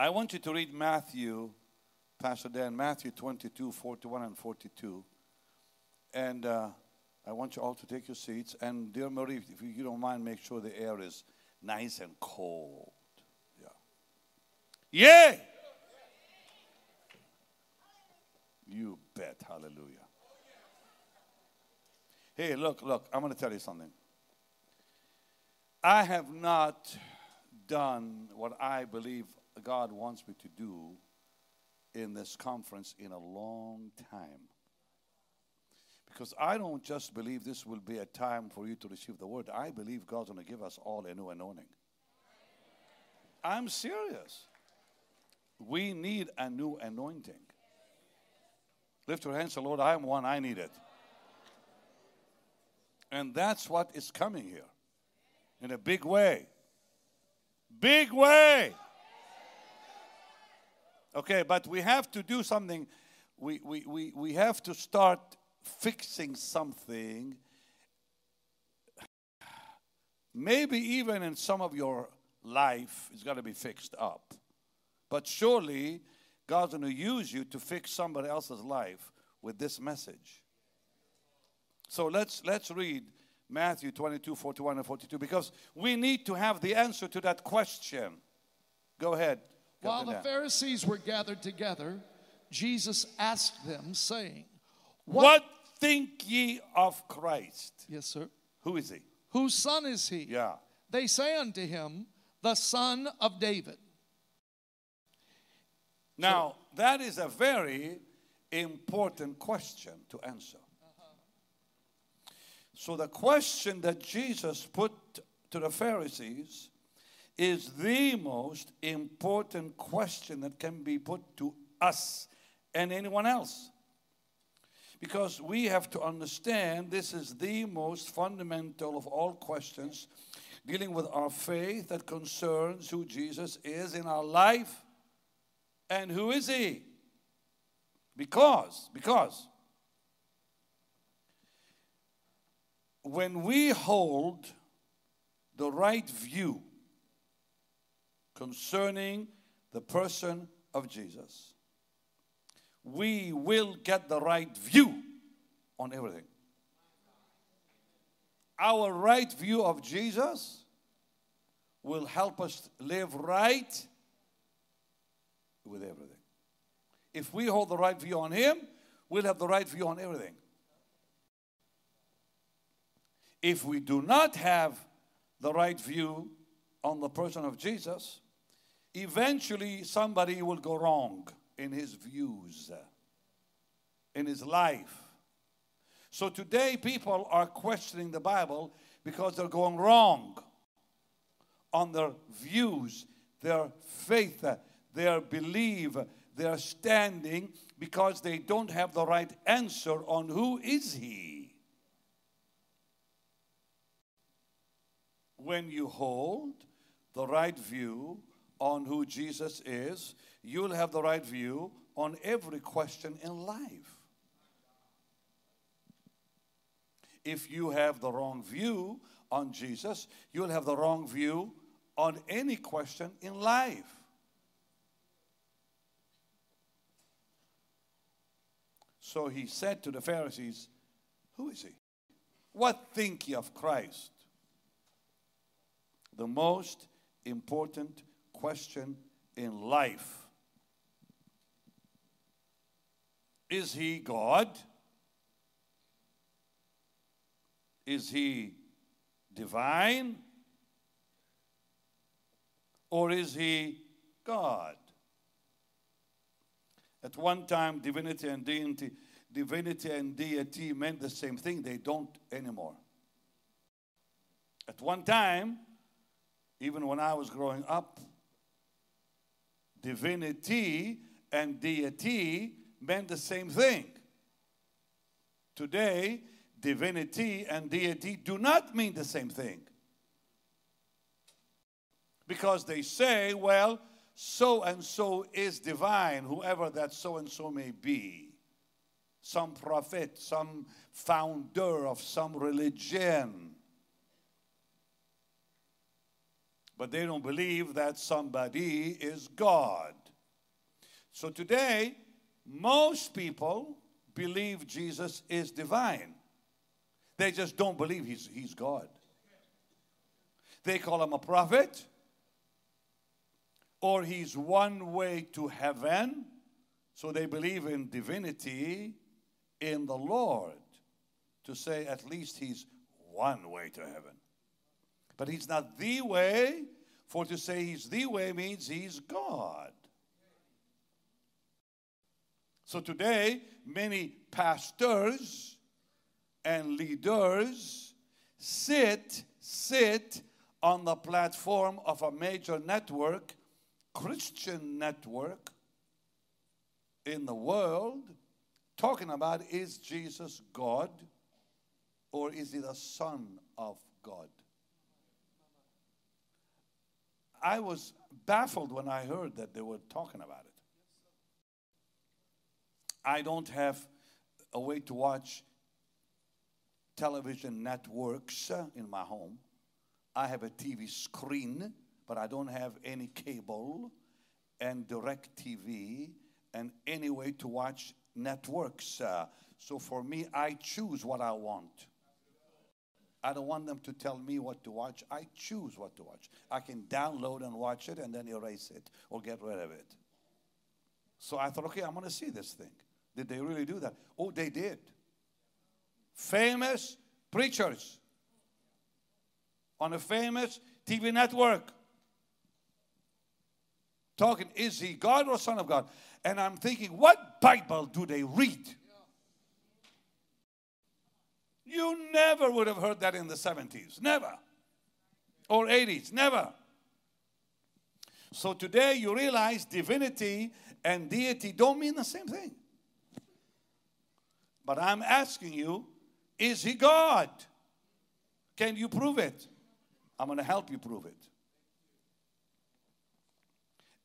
I want you to read Matthew, Pastor Dan, Matthew 22, 41 and 42. And uh, I want you all to take your seats. And dear Marie, if you don't mind, make sure the air is nice and cold. Yeah. Yay! You bet. Hallelujah. Hey, look, look, I'm going to tell you something. I have not done what I believe God wants me to do in this conference in a long time. Because I don't just believe this will be a time for you to receive the word, I believe God's going to give us all a new anointing. I'm serious. We need a new anointing. Lift your hands, say, Lord, I am one, I need it. And that's what is coming here in a big way. Big way. Okay, but we have to do something. We, we, we, we have to start fixing something. Maybe even in some of your life, it's got to be fixed up. But surely, God's going to use you to fix somebody else's life with this message. So let's, let's read Matthew 22, 41, and 42 because we need to have the answer to that question. Go ahead. While the Pharisees were gathered together, Jesus asked them, saying, What, what think ye of Christ? Yes, sir. Who is he? Whose son is he? Yeah. They say unto him, The son of David. Now, that is a very important question to answer. Uh-huh. So, the question that Jesus put to the Pharisees is the most important question that can be put to us and anyone else. Because we have to understand this is the most fundamental of all questions dealing with our faith that concerns who Jesus is in our life and who is he? Because, because when we hold the right view concerning the person of Jesus, we will get the right view on everything. Our right view of Jesus will help us live right with everything. If we hold the right view on Him, we'll have the right view on everything. If we do not have the right view on the person of Jesus, eventually somebody will go wrong in his views, in his life. So today, people are questioning the Bible because they're going wrong on their views, their faith, their belief, their standing, because they don't have the right answer on who is he. When you hold the right view on who Jesus is, you'll have the right view on every question in life. If you have the wrong view on Jesus, you'll have the wrong view on any question in life. So he said to the Pharisees, Who is he? What think ye of Christ? The most important question in life. Is he God? Is he divine? Or is he God? At one time, divinity and deity, divinity and deity meant the same thing. They don't anymore. At one time, even when I was growing up, divinity and deity meant the same thing. Today, divinity and deity do not mean the same thing. Because they say, well, so and so is divine, whoever that so and so may be. Some prophet, some founder of some religion. But they don't believe that somebody is God. So today, most people believe Jesus is divine. They just don't believe he's, he's God. They call him a prophet, or he's one way to heaven. So they believe in divinity in the Lord to say at least he's one way to heaven. But he's not the way, for to say he's the way means he's God. So today, many pastors and leaders sit, sit on the platform of a major network, Christian network in the world, talking about is Jesus God or is he the Son of God? I was baffled when I heard that they were talking about it. I don't have a way to watch television networks in my home. I have a TV screen, but I don't have any cable and direct TV and any way to watch networks. Uh, so for me, I choose what I want. I don't want them to tell me what to watch. I choose what to watch. I can download and watch it and then erase it or get rid of it. So I thought, okay, I'm going to see this thing. Did they really do that? Oh, they did. Famous preachers on a famous TV network talking, is he God or Son of God? And I'm thinking, what Bible do they read? You never would have heard that in the 70s. Never. Or 80s. Never. So today you realize divinity and deity don't mean the same thing. But I'm asking you, is he God? Can you prove it? I'm going to help you prove it.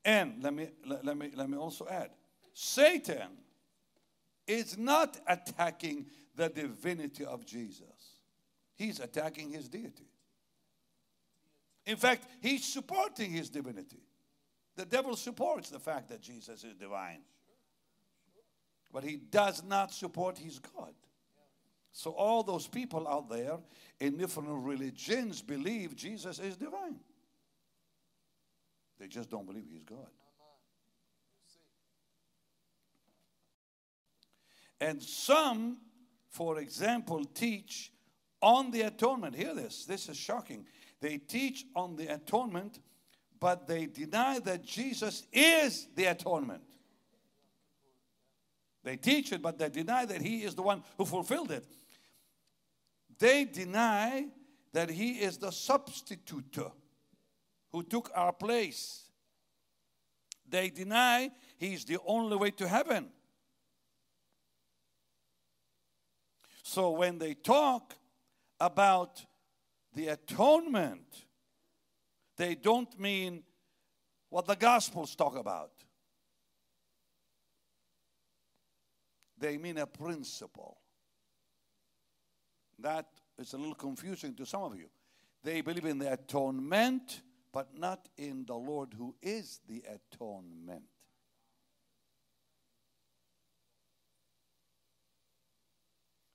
And let me, let, let, me, let me also add Satan is not attacking the divinity of Jesus, he's attacking his deity. In fact, he's supporting his divinity. The devil supports the fact that Jesus is divine, but he does not support his God. So, all those people out there in different religions believe Jesus is divine. They just don't believe he's God. And some, for example, teach on the atonement. Hear this, this is shocking. They teach on the atonement, but they deny that Jesus is the atonement. They teach it, but they deny that He is the one who fulfilled it. They deny that He is the substitute who took our place. They deny He's the only way to heaven. So when they talk about the atonement, they don't mean what the Gospels talk about. They mean a principle. That is a little confusing to some of you. They believe in the atonement, but not in the Lord who is the atonement.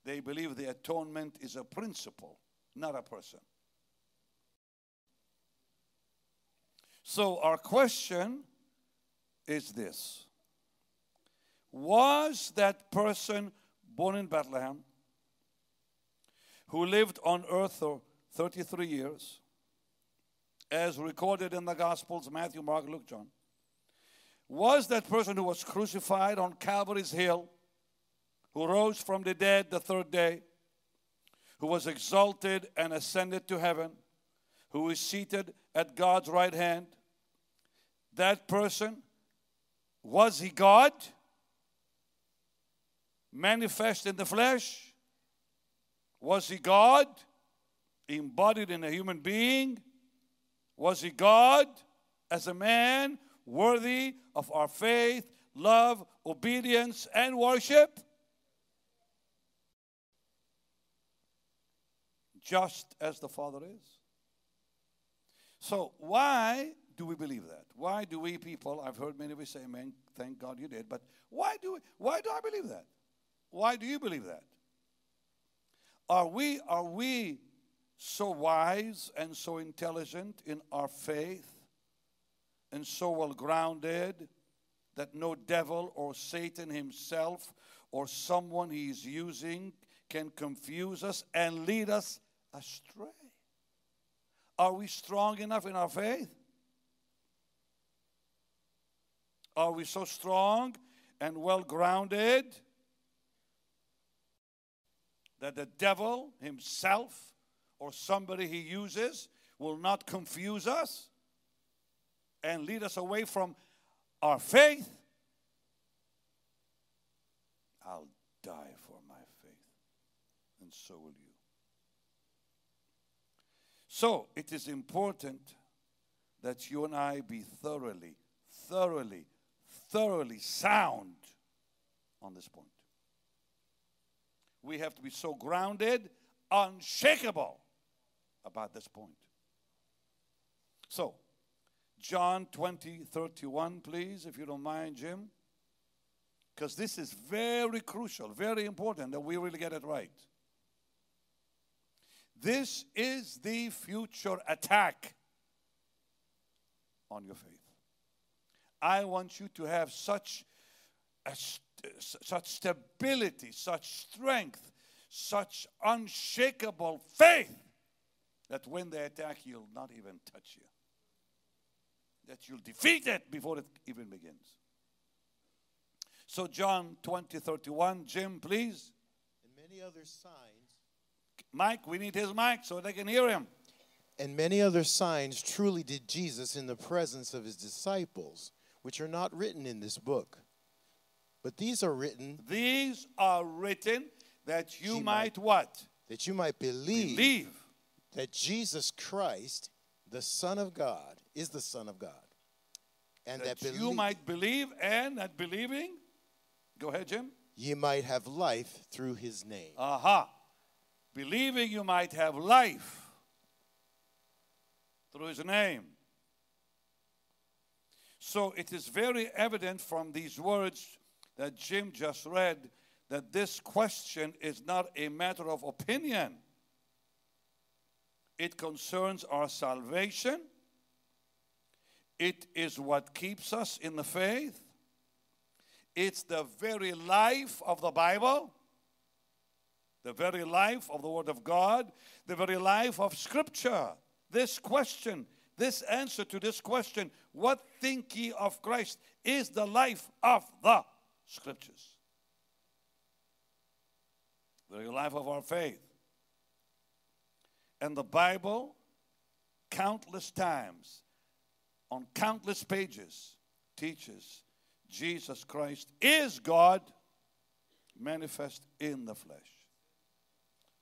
They believe the atonement is a principle, not a person. So, our question is this Was that person born in Bethlehem who lived on earth for 33 years, as recorded in the Gospels Matthew, Mark, Luke, John? Was that person who was crucified on Calvary's Hill? Who rose from the dead the third day, who was exalted and ascended to heaven, who is seated at God's right hand. That person, was he God? Manifest in the flesh? Was he God? Embodied in a human being? Was he God as a man worthy of our faith, love, obedience, and worship? Just as the Father is. So, why do we believe that? Why do we people, I've heard many of you say, Amen, thank God you did, but why do, we, why do I believe that? Why do you believe that? Are we, are we so wise and so intelligent in our faith and so well grounded that no devil or Satan himself or someone he is using can confuse us and lead us astray? Are we strong enough in our faith? Are we so strong and well grounded that the devil himself or somebody he uses will not confuse us and lead us away from our faith? I'll die for my faith, and so will you. So it is important that you and I be thoroughly, thoroughly, thoroughly sound on this point. We have to be so grounded, unshakable about this point. So, John 20, 31, please, if you don't mind, Jim. Because this is very crucial, very important that we really get it right. This is the future attack on your faith. I want you to have such a, such stability, such strength, such unshakable faith that when they attack, you'll not even touch you. That you'll defeat it before it even begins. So, John 20, 31, Jim, please. And many other signs. Mike, we need his mic so they can hear him. And many other signs truly did Jesus in the presence of his disciples, which are not written in this book. But these are written. These are written that you might, might, what? That you might believe, Believe. that Jesus Christ, the Son of God, is the Son of God. And That, that, you might believe and that believing. Go ahead, Jim. ye might have life through his name. Aha. Believing you might have life through his name. So it is very evident from these words that Jim just read that this question is not a matter of opinion. It concerns our salvation. It is what keeps us in the faith. It's the very life of the Bible, the very life of the Word of God, the very life of Scripture. This question, this answer to this question, what think ye of Christ, is the life of the Scriptures. The very life of our faith. And the Bible, countless times, on countless pages, teaches Jesus Christ is God manifest in the flesh.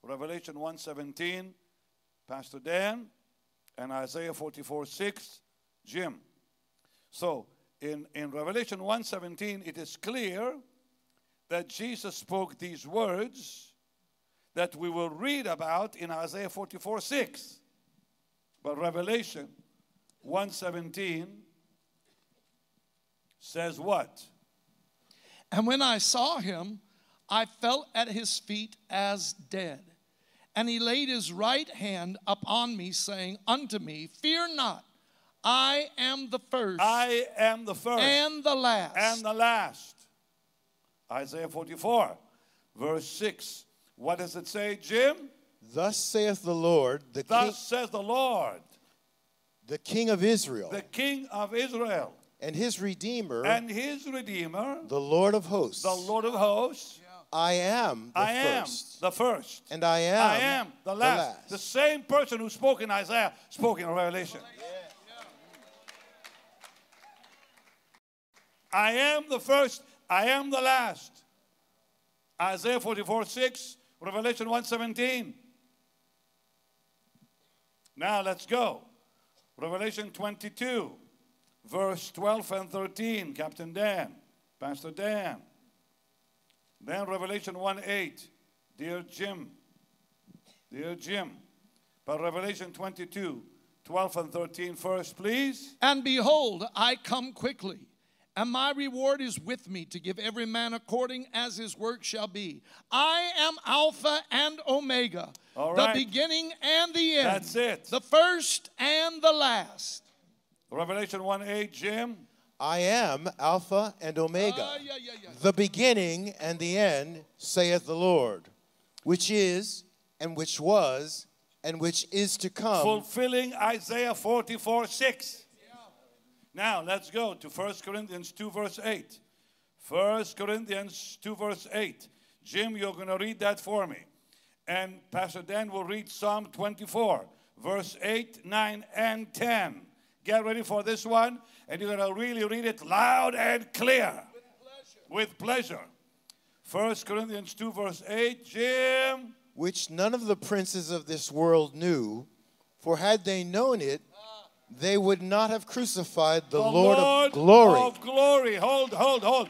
Revelation 1:17, Pastor Dan, and Isaiah 44, 6, Jim. So in, in Revelation 1:17, it is clear that Jesus spoke these words that we will read about in Isaiah 44, 6. But Revelation 1:17 says what? And when I saw him, I fell at his feet as dead. And he laid his right hand upon me, saying unto me, Fear not, I am the first I am the first and the last. and the last. Isaiah 44, verse 6. What does it say, Jim? Thus saith the Lord, the king, Thus says the Lord, the king of Israel, the King of Israel, and his Redeemer, and his Redeemer, the Lord of hosts. the Lord of hosts. I am the I am first, the first. and I am, I am the last. the same person who spoke in Isaiah spoke in Revelation. I am the first, I am the last. Isaiah 44 6, Revelation 117. Now let's go. Revelation 22, verse 12 and 13. Captain Dan, Pastor Dan. Then Revelation 1 8. Dear Jim, dear Jim. But Revelation 22, 12 and 13 first, please. And behold, I come quickly, and my reward is with me to give every man according as his work shall be. I am Alpha and Omega, All the beginning and the end, That's it. the first and the last. Revelation 1 8, Jim. I am Alpha and Omega, Ah, yeah, yeah, yeah. the beginning and the end, saith the Lord, which is, and which was, and which is to come. fulfilling Isaiah 44 6. Now let's go to 1 Corinthians 2, verse 8. 1 Corinthians 2, verse 8. Jim, you're going to read that for me. And Pastor Dan will read Psalm 24, verse 8, 9, and 10. Get ready for this one, and you're going to really read it loud and clear. With pleasure. 1 Corinthians 2, verse 8. Jim. which none of the princes of this world knew, for had they known it, they would not have crucified the, Lord, of glory. of glory. Hold, hold, hold.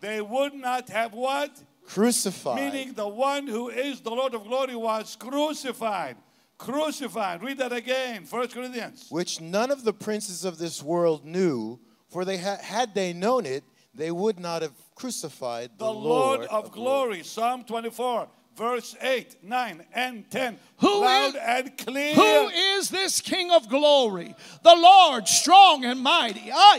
They would not have what? crucified. Meaning the one who is the Lord of glory was crucified. Crucified. Read that again. First Corinthians. which none of the princes of this world knew, for they ha- had they known it, they would not have crucified the, The Lord, of glory. Psalm 24, verse 8, 9, and 10. Who Loud is- and clear. Who is this King of glory? The Lord strong and mighty. Ah.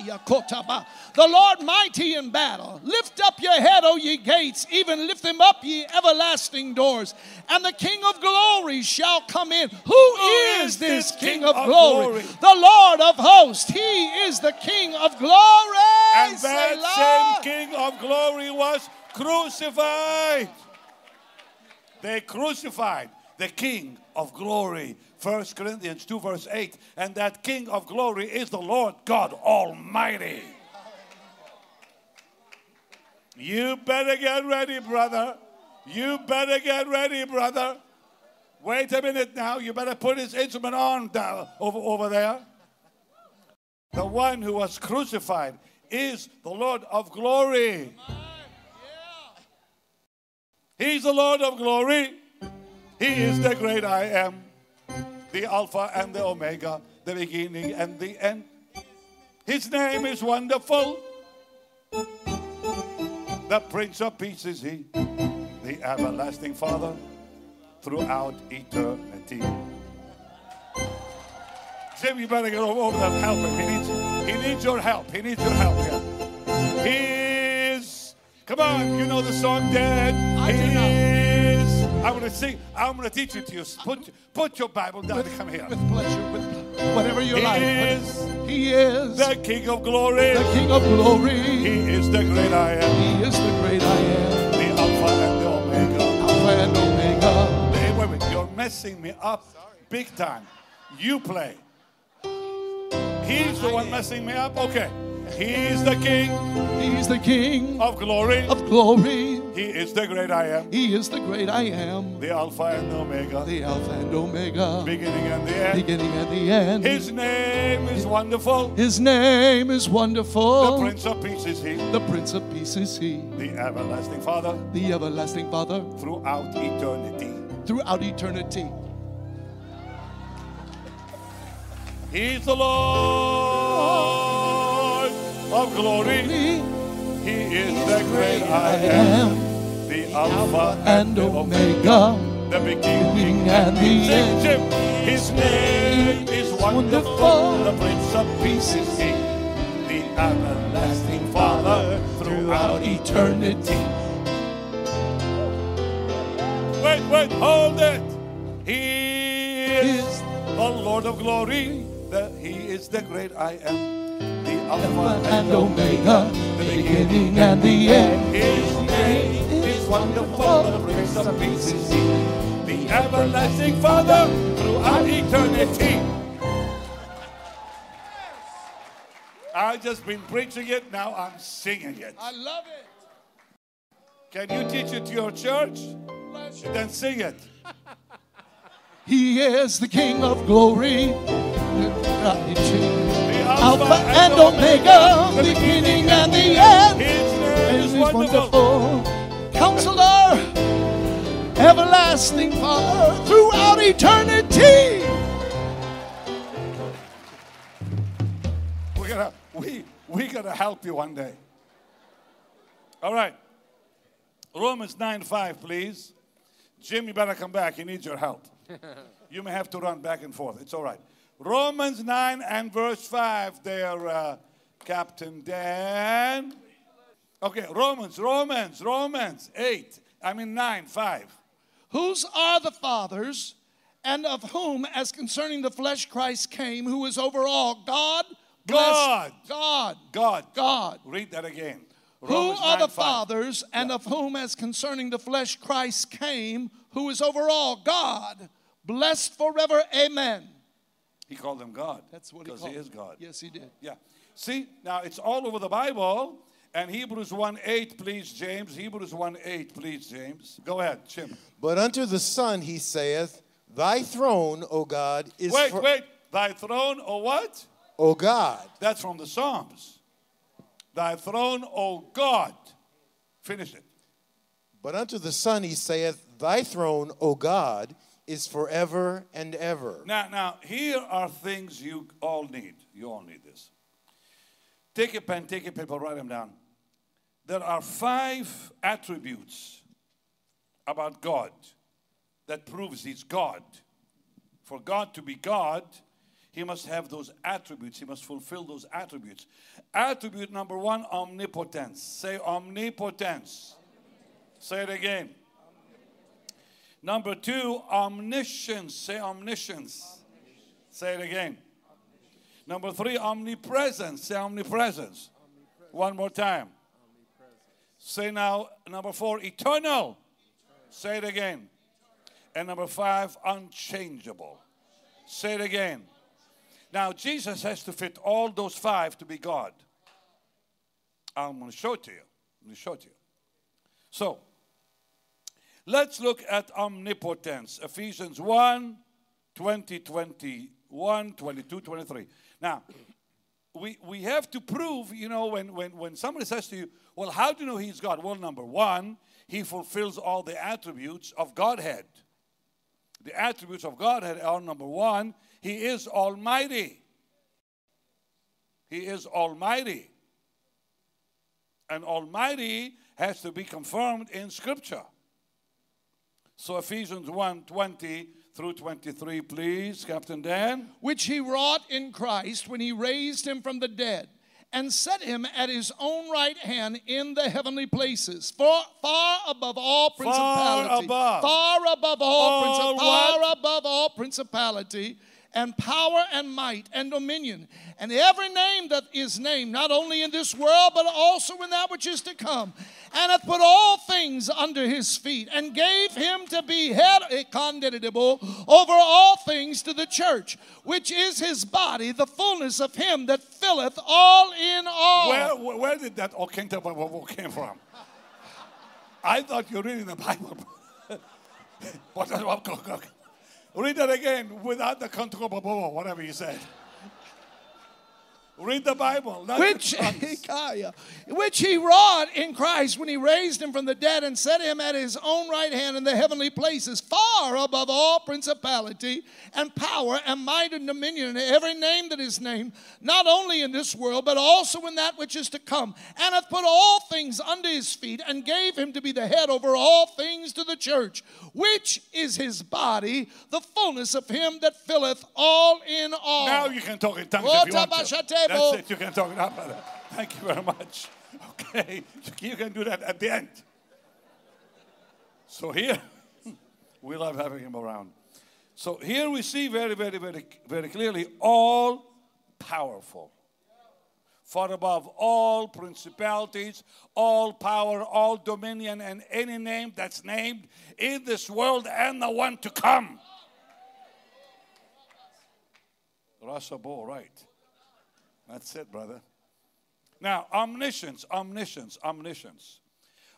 The Lord mighty in battle. Lift up your head, O ye gates, even lift them up, ye everlasting doors. And the King of glory shall come in. Who is this King of glory? The Lord of hosts. He is the King of glory. And that same King of glory was crucified. They crucified the King of glory. 1 Corinthians 2, verse 8. And that King of glory is the Lord God Almighty. You better get ready, brother. You better get ready, brother. Wait a minute now. You better put his instrument on down, over, over there. The one who was crucified is the Lord of glory. He's the Lord of glory. He is the great I am, the Alpha and the Omega, the beginning and the end. His name is wonderful. The Prince of Peace is He, the everlasting Father throughout eternity. Jim, you better get over, and help him. He needs, he needs your help. He needs your help here. He is, come on, you know the song, Dad. I do he not. is, I'm going to sing, I'm going to teach it to you. Put, put your Bible down and come here. With pleasure, with whatever you He like. is He is the King of glory. the King of glory. He is the great I am, He is the great I am, the Alpha and the Omega. Alpha and Omega. Hey, wait, wait, you're messing me up big time. You play. He's the one messing me up? Okay. He's the King He's the King of glory. of glory. He is the great I am, He is the great I am, the Alpha and the Omega, the Alpha and Omega, beginning and the end. beginning and the end. His name is wonderful. His name is wonderful. The. Prince of Peace is He, The Prince of Peace is He, the everlasting Father the everlasting Father throughout eternity. throughout eternity. He's the Lord of glory. He is the great I am, the Alpha and Omega, the beginning and the end. His name is wonderful. The Prince of Peace is He, the everlasting Father throughout eternity. Wait, wait, hold it. He is the Lord of glory. The, he is the great I am, Alpha and Omega, the beginning and the end. His name is wonderful, the Prince of Peace is He, the everlasting Father throughout eternity. I've just been preaching it, now I'm singing it. I love it. Can you teach it to your church? Then sing it. He is the King of glory. The Alpha and Omega, the beginning and the end. His name is is wonderful. wonderful. Counselor, everlasting Father, throughout eternity. we're gonna we we're gonna help you one day. All right. Romans 9 5, please. Jim, you better come back. He needs your help. you may have to run back and forth. It's all right. Romans 9 and verse 5 there, uh, Captain Dan. Okay, Romans, Romans, Romans 8. I mean 9, 5. Whose are the fathers, and of whom, as concerning the flesh, Christ came, who is over all God, God. God, God. God. Read that again. Who are 9, the 5. fathers, and of whom, as concerning the flesh, Christ came, who is over all God, blessed forever. Amen. He called him God. That's what he Because he is God. Yes, he did. Yeah. See, now it's all over the Bible. And Hebrews 1 8, please, James. Hebrews 1 8, please, James. Go ahead, Jim. But unto the Son he saith, Thy throne, O God, is Wait, for- wait. Thy throne, O what? O God, That's from the Psalms. Thy throne, O God. Finish it. but unto the Son he saith, Thy throne, O God, is forever and ever. Now, now, here are things you all need. You all need this. Take a pen, take a paper, write them down. There are five attributes about God that proves He's God. For God to be God, He must have those attributes. He must fulfill those attributes. Attribute number one, omnipotence. Say omnipotence. Say it again. Number two, omniscience. Say omniscience. Say it again. Number three, omnipresence. Say omnipresence. One more time. Say now, number four, eternal. Say it again. And number five, unchangeable. Say it again. Now, Jesus has to fit all those five to be God. I'm going to show it to you. I'm going to show it to you. So, let's look at omnipotence. Ephesians 1 20, 21, 22, 23. Now, we, we have to prove, you know, when, when, when somebody says to you, well, how do you know he's God? Well, number one, he fulfills all the attributes of Godhead. The attributes of Godhead are number one, he is almighty. He is almighty. And almighty has to be confirmed in scripture. So Ephesians 1 20 through 23, please, Captain Dan. which he wrought in Christ when he raised him from the dead and set him at his own right hand in the heavenly places, far, far above all principality, above. far above all, All princi- far above all principality and power and might and dominion and every name that is named not only in this world but also in that which is to come and hath put all things under his feet and gave him to be head eh, condemnable over all things to the church which is his body the fullness of him that filleth all in all Where, where, did that all came, from? I thought you were reading the Bible. What- what- what- what- Read that again without the control, whatever you said. Read the Bible. not which, which he wrought in Christ when he raised him from the dead and set him at his own right hand in the heavenly places, far above all principality and power and might and dominion and every name that is named, not only in this world, but also in that which is to come, and hath put all things under his feet and gave him to be the head over all things to the church, which is his body, the fullness of him that filleth all in all. Now you can talk in tongues if you want to. That's it. You can talk now, brother. Thank you very much. Okay, you can do that at the end. So here, we love having him around. So here we see very, very, very, very clearly all powerful. Far above all principalities, all power, all dominion, and any name that's named in this world and the one to come. Rasabo, right. That's it, brother. Now, omniscience, omniscience, omniscience.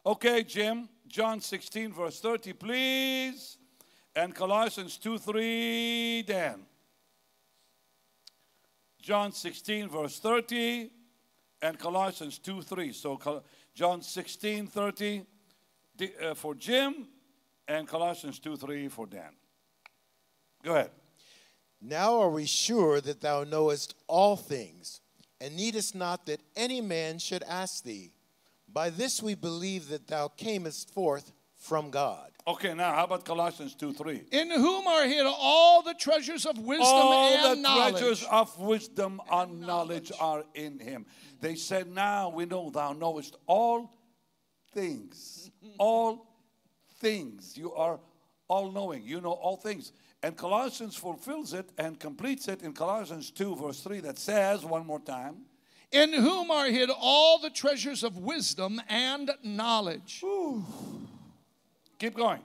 Okay, Jim, John 16, verse 30, please. And Colossians 2 3, Dan. John 16, verse 30, and Colossians 2 3. So, John 16, 30 uh, for Jim, and Colossians 2 3 for Dan. Go ahead. Now are we sure that thou knowest all things, and needest not that any man should ask thee. By this we believe that thou camest forth from God. Okay, now how about Colossians 2 3? In whom are hid all the treasures of wisdom All and the knowledge. treasures of wisdom and knowledge are in him. They said, Now we know thou knowest all things. all things. You are all knowing. You know all things. And Colossians fulfills it and completes it in Colossians 2, verse 3, that says, one more time, in whom are hid all the treasures of wisdom and knowledge. keep going.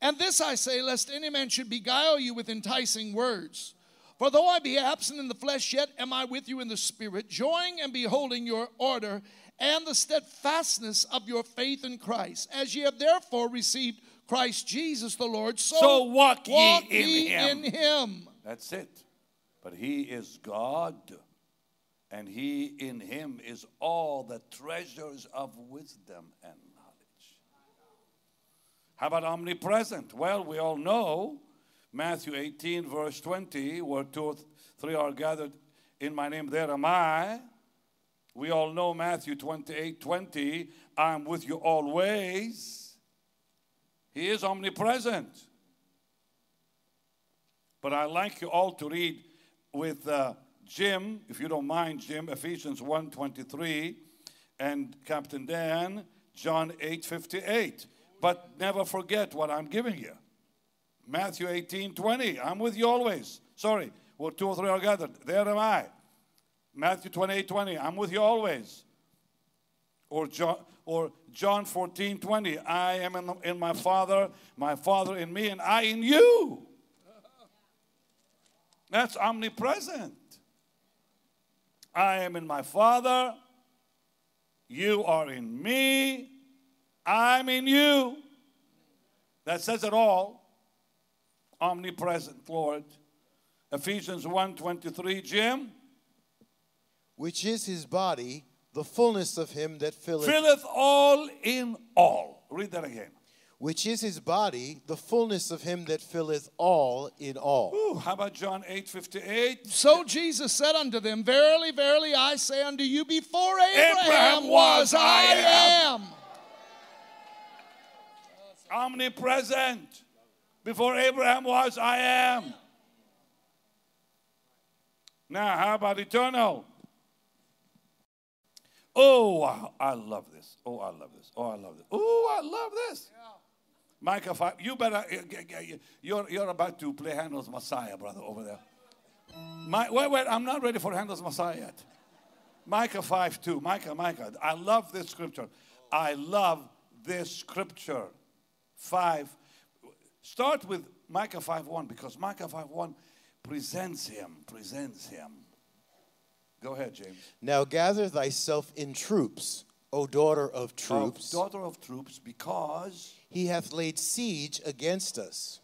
And this I say, lest any man should beguile you with enticing words. For though I be absent in the flesh, yet am I with you in the spirit, joying and beholding your order and the steadfastness of your faith in Christ. As ye have therefore received Christ Jesus the Lord, so, So walk ye walk in ye him. in him. That's it. But he is God, and he in him is all the treasures of wisdom and knowledge. How about omnipresent? Well, we all know Matthew 18, verse 20, where two or three are gathered in my name, there am I. We all know Matthew 28, 20, I'm with you always. He is omnipresent. But I'd like you all to read with uh, Jim, if you don't mind, Jim, Ephesians 1.23, and Captain Dan, John 8.58. But never forget what I'm giving you. Matthew 18.20, I'm with you always. Sorry, where two or three are gathered, there am I. Matthew 28.20, I'm with you always. Or John, or John 14, 20. I am in, in my Father, my Father in me, and I in you. That's omnipresent. I am in my Father, you are in me, I'm in you. That says it all. Omnipresent, Lord. Ephesians 1 23, Jim. which is his body, the fullness of him that filleth, Filleth all in all. Read that again. which is his body, the fullness of him that filleth all in all. Ooh, how about John 8 58? So Jesus said unto them, Verily, verily, I say unto you, before Abraham, Abraham was, was, I I am. Omnipresent. Before Abraham was, I am. Now, how about eternal? Oh, wow, I love this. Oh, I love this. Oh, I love this. Oh, I love this. Micah 5, you better, you're, you're about to play Handel's Messiah, brother, over there. My, wait, wait, I'm not ready for Handel's Messiah yet. Micah 5 2. Micah, Micah. I love this scripture. I love this scripture. 5. Start with Micah 5 1 because Micah 5 1 presents him, presents him. Go ahead, James. Now gather thyself in troops, O daughter of Of troops. daughter of troops, because he hath laid siege against us.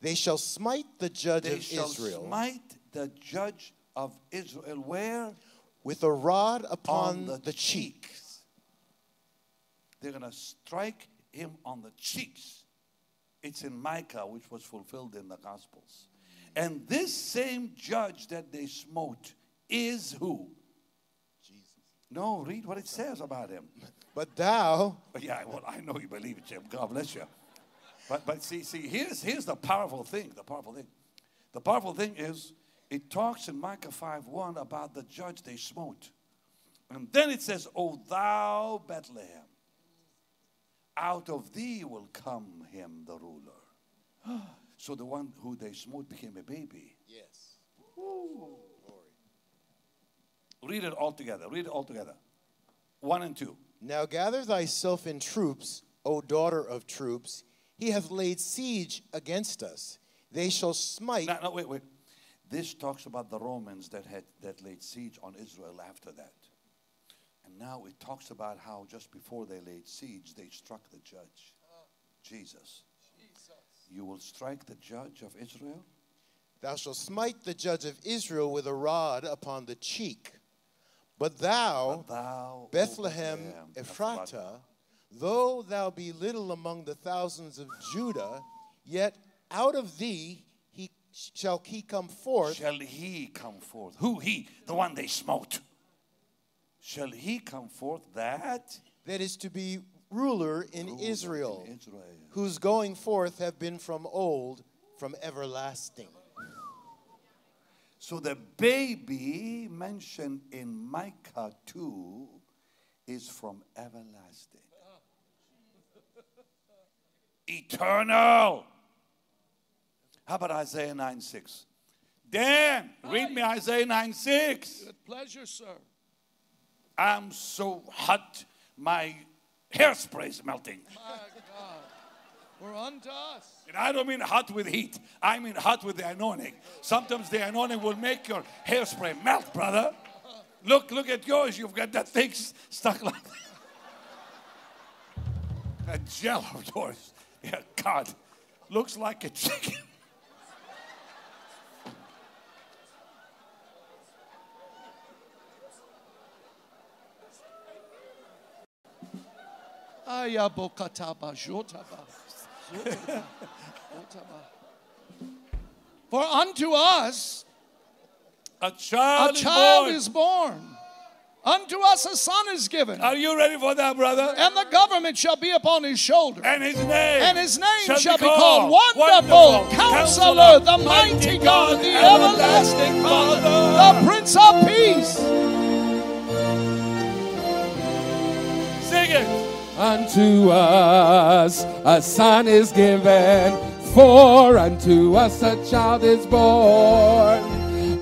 They shall smite the judge they of shall Israel smite the judge of Israel. Where? with a rod upon on the, the cheek. cheeks. They're going to strike him on the cheeks. It's in Micah, which was fulfilled in the Gospels. And this same judge that they smote is who? Jesus. No, read what it says about him. But thou, Yeah, well, I know you believe it, Jim. God bless you. But but see, see, here's here's the powerful thing. The powerful thing. The powerful thing is it talks in Micah 5 1 about the judge they smote. And then it says, O thou Bethlehem, out of thee will come him the ruler. so the one who they smote became a baby. yes, Read it all together. Read it all together. One and two. Now gather thyself in troops, O daughter of troops. He hath laid siege against us. They shall smite. No, no, wait, wait. This talks about the Romans that had that laid siege on Israel after that. And now it talks about how just before they laid siege, they struck the judge, Jesus. You will strike the judge of Israel? Thou shalt smite the judge of Israel with a rod upon the cheek. But thou, Thou, O Bethlehem Ephratah, Ephrata, though thou be little among the thousands of Judah, yet out of thee he shall he come forth Shall he come forth? Who he? The one they smote. Shall he come forth that? that is to be ruler in Israel, Israel. whose going forth have been from old, from everlasting. So the baby mentioned in Micah 2 is from everlasting. Eternal. How about Isaiah 9 6? Dan, read me Isaiah 9 6. With pleasure, sir. I'm so hot, my hairspray is melting. My God. For unto us. And I don't mean hot with heat. I mean hot with the anointing. Sometimes the anointing will make your hairspray melt, brother. Look, look at yours. You've got that thing stuck like that. That gel of yours. Yeah, God. Looks like a chicken. Ayabokataba, jotaba. For unto us A a child, child is is born, unto us a son is given. Are you ready for that, brother? and the government shall be upon his shoulder. And his name. And his name shall, be called Wonderful, Wonderful, Counselor, the Mighty God, the Everlasting Father, the Prince of Peace. Unto us a son is given, for unto us a child is born.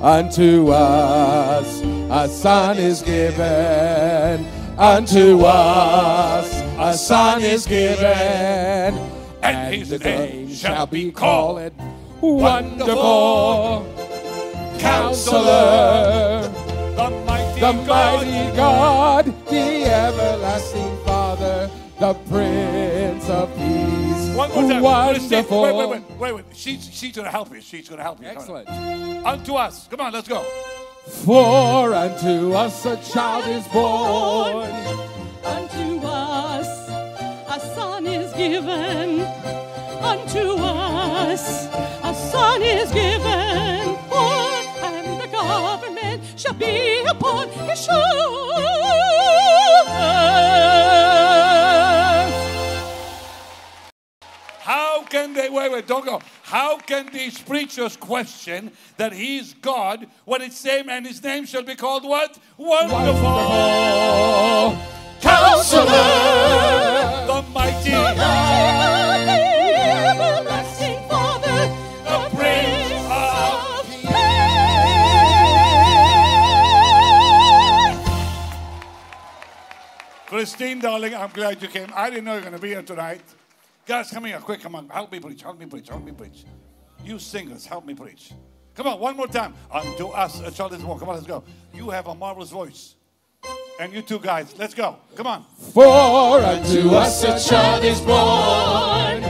Unto us a son is given, unto us a son is given, and his name shall be called Wonderful Counselor The mighty God. mighty God, the everlasting Father, the Prince of Peace. One more time. Wonderful. Wait, wait, wait, wait, wait. She's, she's going to help you. She's going to help you. Excellent. Unto us. Come on, let's go. For unto us a child is born. Unto us a son is given. Unto us a son is given. For and the government shall be upon his shoulders. Can they, wait, wait, don't go. How can these preachers question that he's God when it's same and his name shall be called what? Wonderful. Counselor, The mighty the. Christine, darling, I'm glad you came. I didn't know you were going to be here tonight. Guys, come here, quick, come on. Help me preach, help me preach, help me preach. You singers, help me preach. Come on, one more time. Unto us a child is born. Come on, let's go. You have a marvelous voice. And you two guys, let's go. Come on. For unto us a child is born,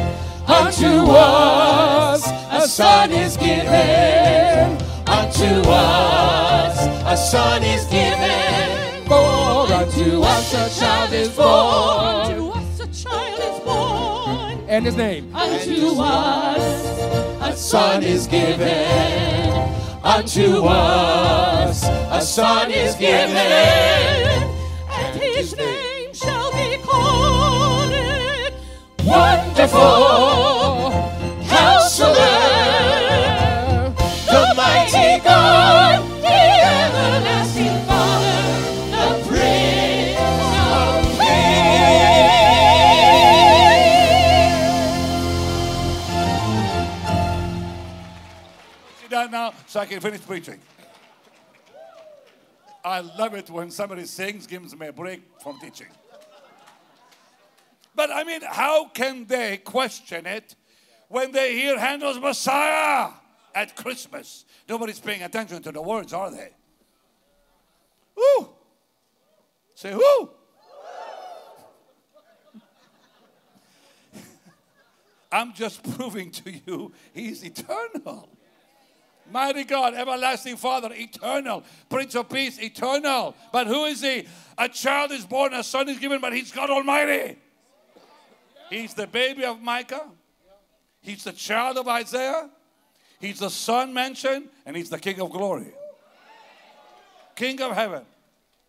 unto us a son is given, unto us a son is given. For unto us a child is born, and his name. Unto us A son is given, unto us a son is given. and his name shall be called Wonderful now so I can finish preaching. I love it when somebody sings, gives me a break from teaching. But I mean, how can they question it when they hear Handel's Messiah at Christmas? Nobody's paying attention to the words, are they? Woo! Say who? I'm just proving to you he's eternal. Mighty God, everlasting Father, eternal. Prince of Peace, eternal. But who is he? A child is born, a son is given, but he's God Almighty. He's the baby of Micah. He's the child of Isaiah. He's the Son mentioned, and He's the King of glory. King of heaven.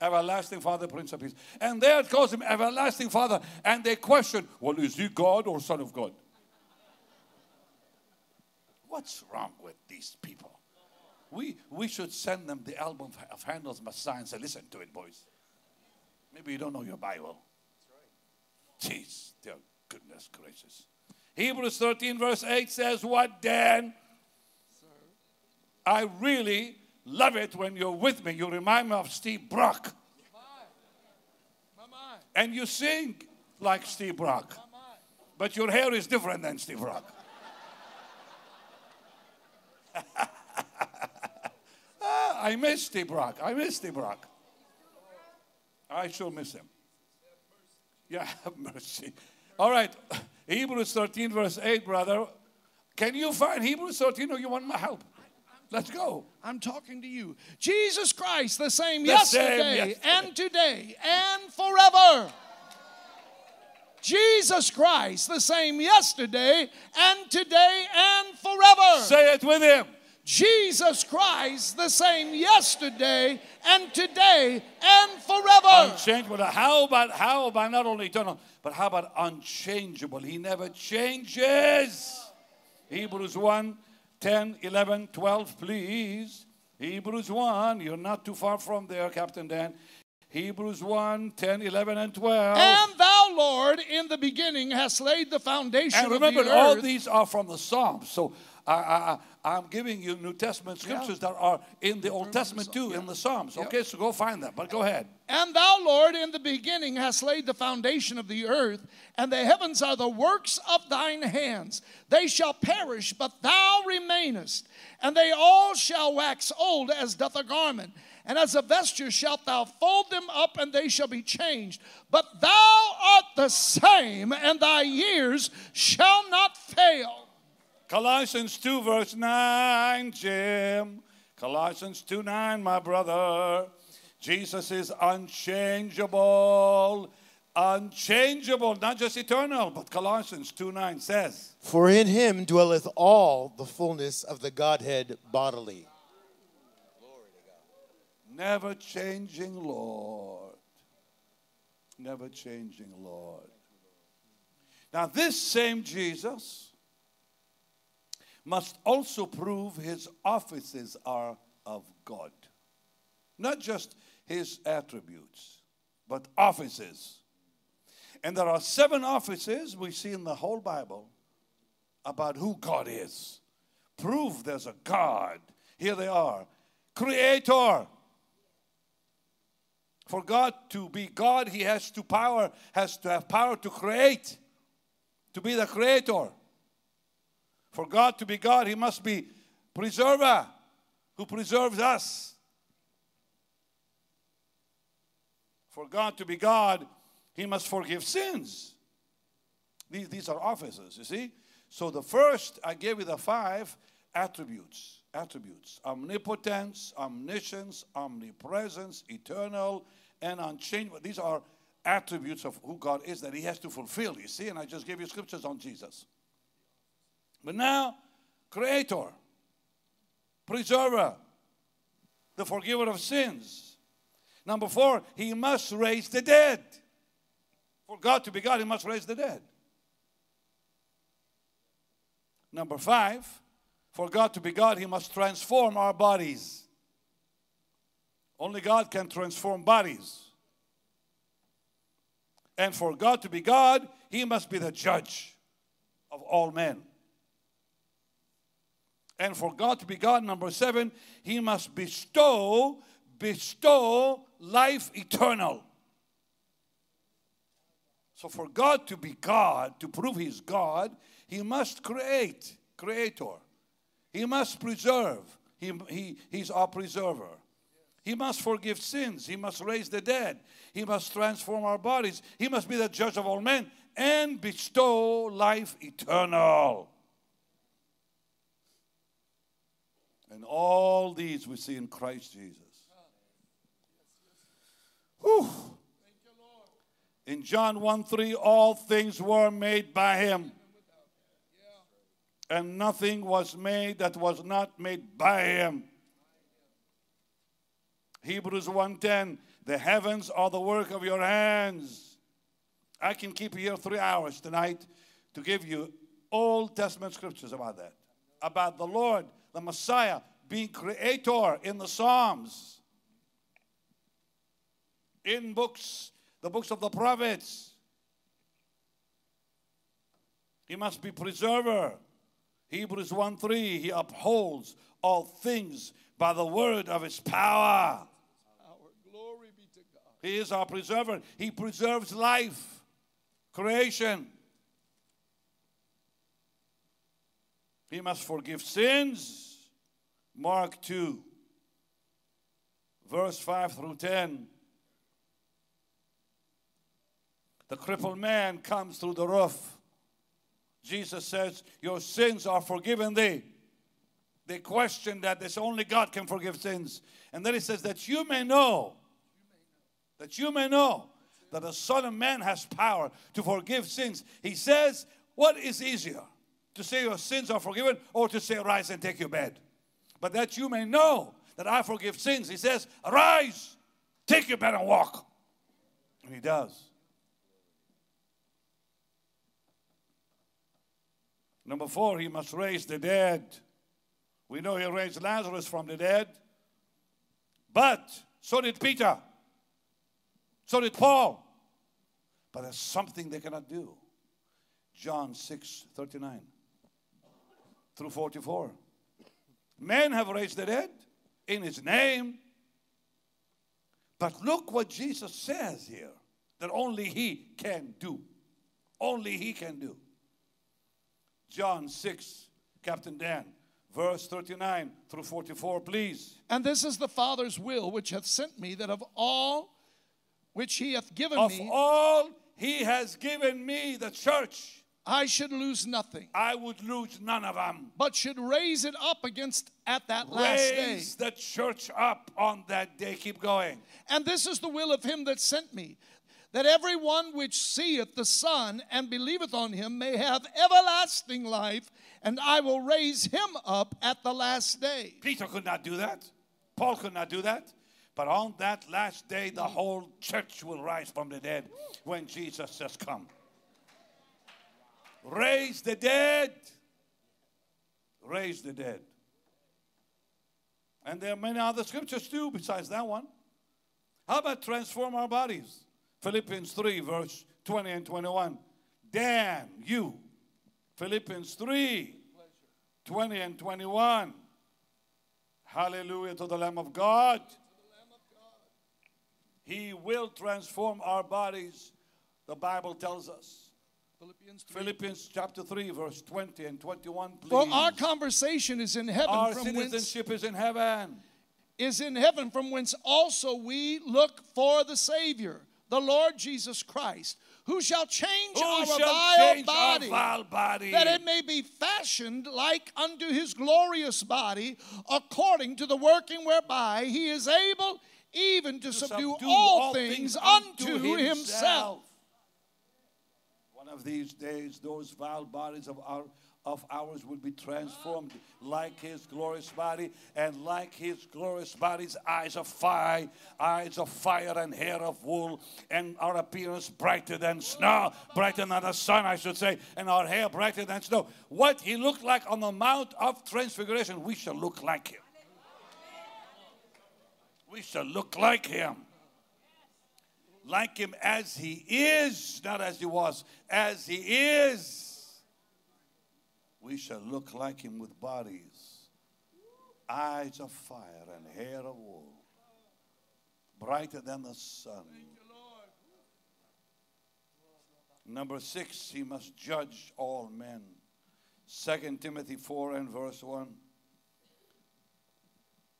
Everlasting Father, Prince of Peace. And there it calls him Everlasting Father. And they question, well, is he God or Son of God? What's wrong with these people? We, we should send them the album of Handel's Messiah and say, listen to it, boys. Maybe you don't know your Bible. Jeez, dear goodness gracious. Hebrews 13, verse 8 says, What then? I really love it when you're with me. You remind me of Steve Brock. And you sing like Steve Brock. But your hair is different than Steve Brock. I miss Steve I miss Steve I sure miss him. Yeah, have mercy. All right. Hebrews 13, verse 8, brother. Can you find Hebrews 13 or you want my help? Let's go. I'm talking to you. Jesus Christ, the same The yesterday same yesterday. and today and forever. Jesus Christ, the same yesterday and today and forever. Say it with him. Jesus Christ, the same yesterday and today and forever. Unchangeable. How about how about not only eternal, but how about unchangeable? He never changes. Hebrews 1, 10, 11, 12, please. Hebrews 1, you're not too far from there, Captain Dan. Hebrews 1, 10, 11, and 12. And thou, Lord, in the beginning hast laid the foundation of the world. And remember, all these are from the Psalms. So I, I, I'm giving you New Testament scriptures that are in the Old Testament too, in the Psalms. Okay, so go find them. But go ahead. And thou, Lord, in the beginning hast laid the foundation of the earth, and the heavens are the works of thine hands. They shall perish, but thou remainest, and they all shall wax old as doth a garment. And as a vesture shalt thou fold them up, and they shall be changed. But thou art the same, and thy years shall not fail. Colossians 2, verse 9, Jim. Colossians 2 9, my brother. Jesus is unchangeable. Unchangeable, not just eternal, but Colossians 2 9 says, For in him dwelleth all the fullness of the Godhead bodily. Never changing Lord. Never changing Lord. Now, this same Jesus must also prove his offices are of God. Not just his attributes, but offices. And there are seven offices we see in the whole Bible about who God is. Prove there's a God. Here they are Creator. For God to be God, He has to power, has to have power to create, to be the creator. For God to be God, He must be preserver, who preserves us. For God to be God, He must forgive sins. These, these are offices, you see? So the first, I gave you the five attributes. Attributes omnipotence, omniscience, omnipresence, eternal, and unchangeable. These are attributes of who God is that He has to fulfill, you see? And I just gave you scriptures on Jesus. But now, creator, preserver, the forgiver of sins. Number four, he must raise the dead. For God to be God, he must raise the dead. Number five, for God to be God, he must transform our bodies. Only God can transform bodies. And for God to be God, he must be the judge of all men. And for God to be God, number seven, he must bestow, bestow life eternal. So for God to be God, to prove he's God, he must create, creator. He must preserve. He, he, he's our preserver. He must forgive sins. He must raise the dead. He must transform our bodies. He must be the judge of all men and bestow life eternal. And all these we see in Christ Jesus. Whew. In John 1 3, all things were made by him. and nothing was made that was not made by him. Hebrews 1:10 The heavens are the work of your hands. I can keep you here 3 hours tonight to give you Old Testament scriptures about that. About the Lord, the Messiah being creator in the Psalms. In books, the books of the prophets. He must be preserver. Hebrews 1 3, he upholds all things by the word of his power. Our glory be to God. He is our preserver. He preserves life, creation. He must forgive sins. Mark 2, verse 5 through 10. The crippled man comes through the roof. Jesus says, Your sins are forgiven thee. They question that this only God can forgive sins. And then he says, That you may know, that you may know that the Son of Man has power to forgive sins. He says, What is easier? To say your sins are forgiven or to say, Rise and take your bed? But that you may know that I forgive sins. He says, Arise, take your bed and walk. And he does. Number four, he must raise the dead. We know he raised Lazarus from the dead. But so did Peter. So did Paul. But there's something they cannot do. John 6 39 through 44. Men have raised the dead in his name. But look what Jesus says here that only he can do. Only he can do. John 6, Captain Dan, verse 39 through 44, please. And this is the Father's will which hath sent me, that of all which he hath given Of me, Of all he has given me, the church, I should lose nothing, I would lose none of them. but should raise it up against at that last day. Raise the church up on that day. Keep going. And this is the will of him that sent me, that every one which seeth the Son and believeth on him may have everlasting life, and I will raise him up at the last day. Peter could not do that. Paul could not do that. But on that last day, the whole church will rise from the dead when Jesus says, Come. Raise the dead. Raise the dead. And there are many other scriptures too, besides that one. How about transform our bodies? Philippians 3, verse 20 and 21. Dan you. Philippians 3, 20 and 21. Hallelujah to the Lamb of God. He will transform our bodies, the Bible tells us. Philippians 3. Philippians chapter 3, verse 20 and 21, please. For our conversation is in heaven Our from whence citizenship is in heaven. is in heaven from whence also we look for the Savior, the Lord Jesus Christ, who shall change Who our shall vile change body, our vile body? that it may be fashioned like unto his glorious body, according to the working whereby he is able even to, subdue, all, things, unto himself. One of these days, those vile bodies of our of ours will be transformed. Like his glorious body and like his glorious body's eyes of fire eyes of fire and hair of wool and our appearance brighter than snow brighter than the sun i should say and our hair brighter than snow. What he looked like on the mount of transfiguration we shall look like him. We shall look like him like him as he is, not as he was, as he is. We shall look like him with bodies, eyes of fire, and hair of wool, brighter than the sun. Number six, he must judge all men. 2 Timothy 4 and verse 1.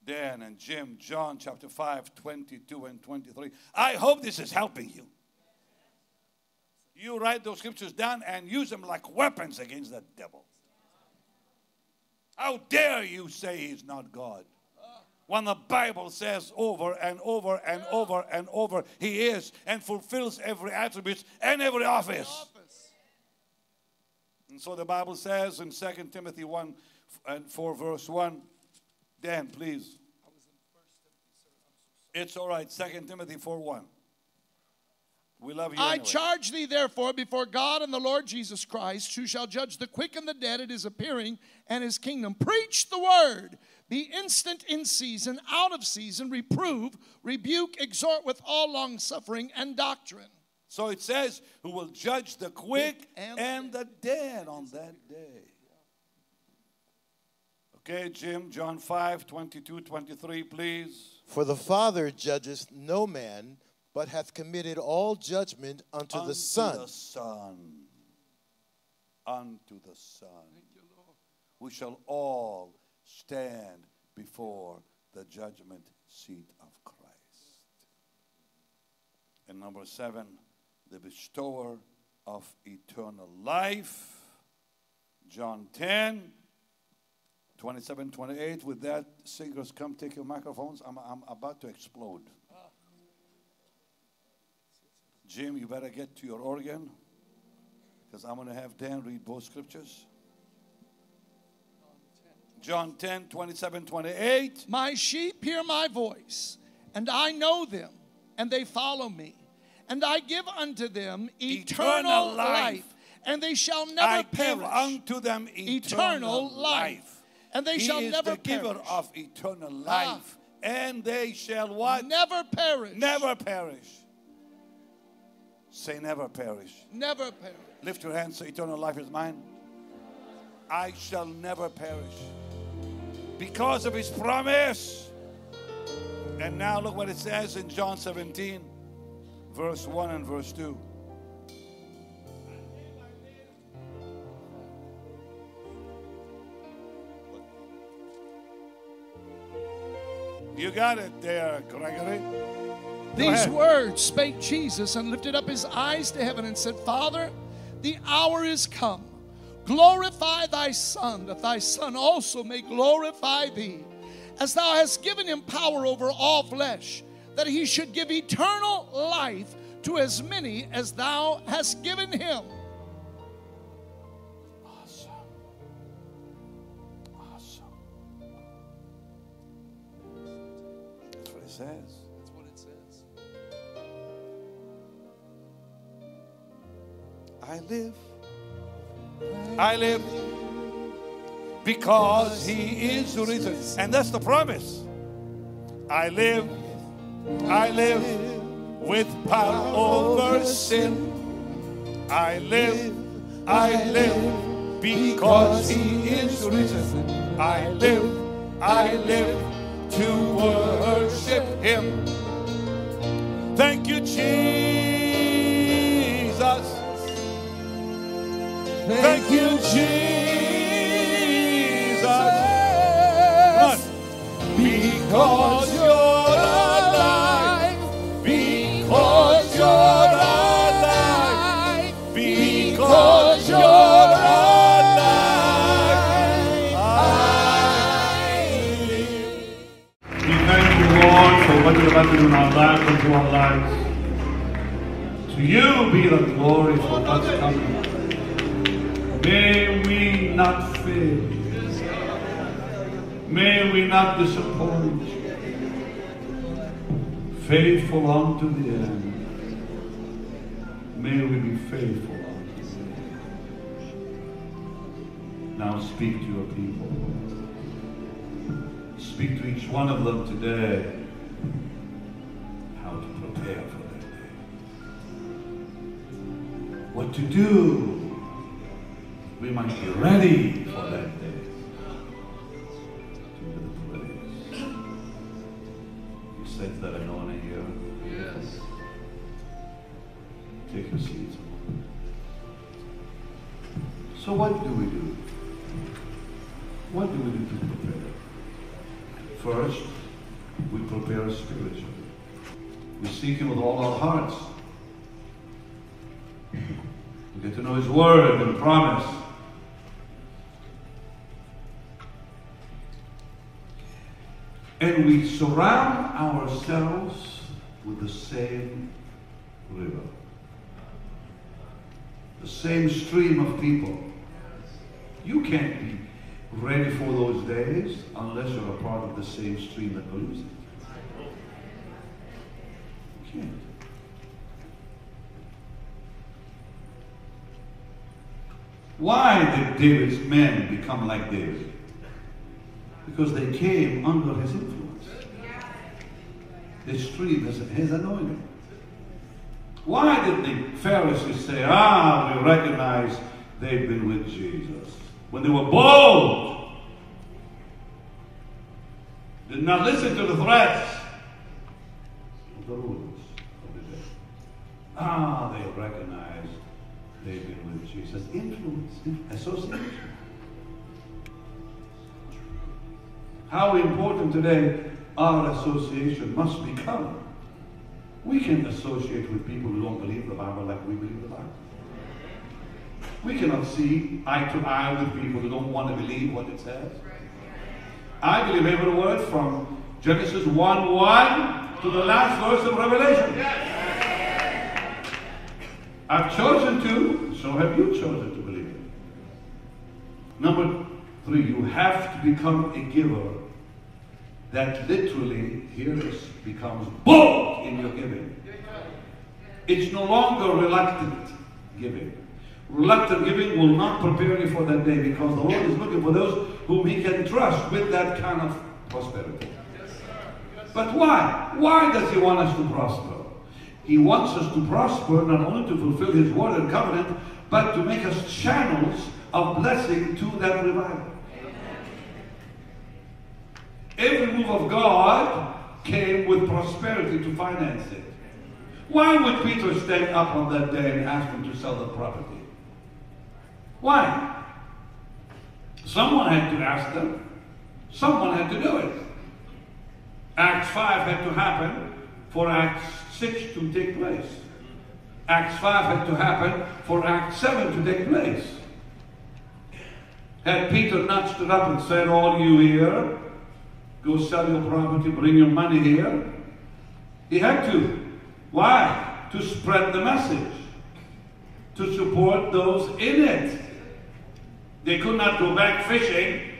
Dan and Jim, John chapter 5, 22 and 23. I hope this is helping you. You write those scriptures down and use them like weapons against the devil. How dare you say he's not God? When the Bible says over and over and over and over, he is and fulfills every attribute and every office. And so the Bible says in 2 Timothy 1 and 4, verse 1. Dan, please. It's all right. Second Timothy 4 1. We love you. I anyway. charge thee, therefore, before God and the Lord Jesus Christ, who shall judge the quick and the dead at his appearing and his kingdom. Preach the word. Be instant in season, out of season, reprove, rebuke, exhort with all long suffering and doctrine. So it says, who will judge the quick and and, the dead on that day. Okay, Jim, John 5, 22, 23, please. For the Father judgeth no man, but hath committed all judgment unto, Unto the Son. the Son. Unto the Son. We shall all stand before the judgment seat of Christ. And number seven, the bestower of eternal life. John 10, 27, 28. With that, singers, come take your microphones. I'm, I'm about to explode. Jim, you better get to your organ because I'm going to have Dan read both scriptures. John 10, 27, 28. My sheep hear my voice, and I know them, and they follow me. And I give unto them eternal, Eternal life. life. and they shall never I perish. give unto them eternal, Eternal life. life. And they he shall is never the giver perish. of eternal Ah. life. And they shall what? Never perish. Never perish. Say never perish. Never perish. Lift your hands, say eternal life is mine. I shall never perish. Because of his promise. And now look what it says in John 17, verse 1 and verse 2. You got it there, Gregory. These words spake Jesus and lifted up his eyes to heaven and said, Father, the hour is come. Glorify thy Son, that thy Son also may glorify thee, as thou hast given him power over all flesh, that he should give eternal life to as many as thou hast given him. Says. That's what it says. I live. I live because he is risen. And that's the promise. I live. I live with power over sin. I live. I live because he is risen. I live. I live to worship him. Thank you, Jesus. Thank you, Jesus. Because For what you're about to do in our lives and our lives. To you be the glory for what's coming. May we not fail. May we not disappoint. Faithful unto the end. May we be faithful unto the end. Now speak to your people. Speak to each one of them today prepare for that day. What to do. We might be ready for that day. To the praise. You sense that anointing here? Yes. Take your seats. So what do we do? What do we do to prepare? First, we prepare spiritually. We seek Him with all our hearts. We get to know His Word and promise. And we surround ourselves with the same river, the same stream of people, You can't be ready for those days unless you're a part of the same stream that can't. Why did David's men become like David? Because they came under his influence. They stream is his anointing. Why did the Pharisees say, ah, we recognize they've been with Jesus? When they were bold, did not listen to the threats of the day. Ah, they recognize they've been with Jesus. Influence, association. How important today our association must become. We can associate with people who don't believe the Bible like we believe the Bible. We cannot see eye to eye with people who don't want to believe what it says. I believe every word from Genesis 1 1 to the last verse of Revelation. I've chosen to, so have you chosen to believe it. Number three, you have to become a giver that literally, here this becomes bold in your giving. It's no longer reluctant giving. Reluctant giving will not prepare you for that day because the Lord is looking for those whom He can trust with that kind of prosperity. But why? Why does He want us to prosper? He wants us to prosper not only to fulfill His word and covenant, but to make us channels of blessing to that revival. Every move of God came with prosperity to finance it. Why would Peter stand up on that day and ask him to sell the property? Why? Someone had to ask them. Someone had to do it. Acts 5 had to happen for Acts 6 to take place. Acts 5 had to happen for Acts 7 to take place. Had Peter not stood up and said, All you here, go sell your property, bring your money here? He had to. Why? To spread the message, to support those in it. They could not go back fishing.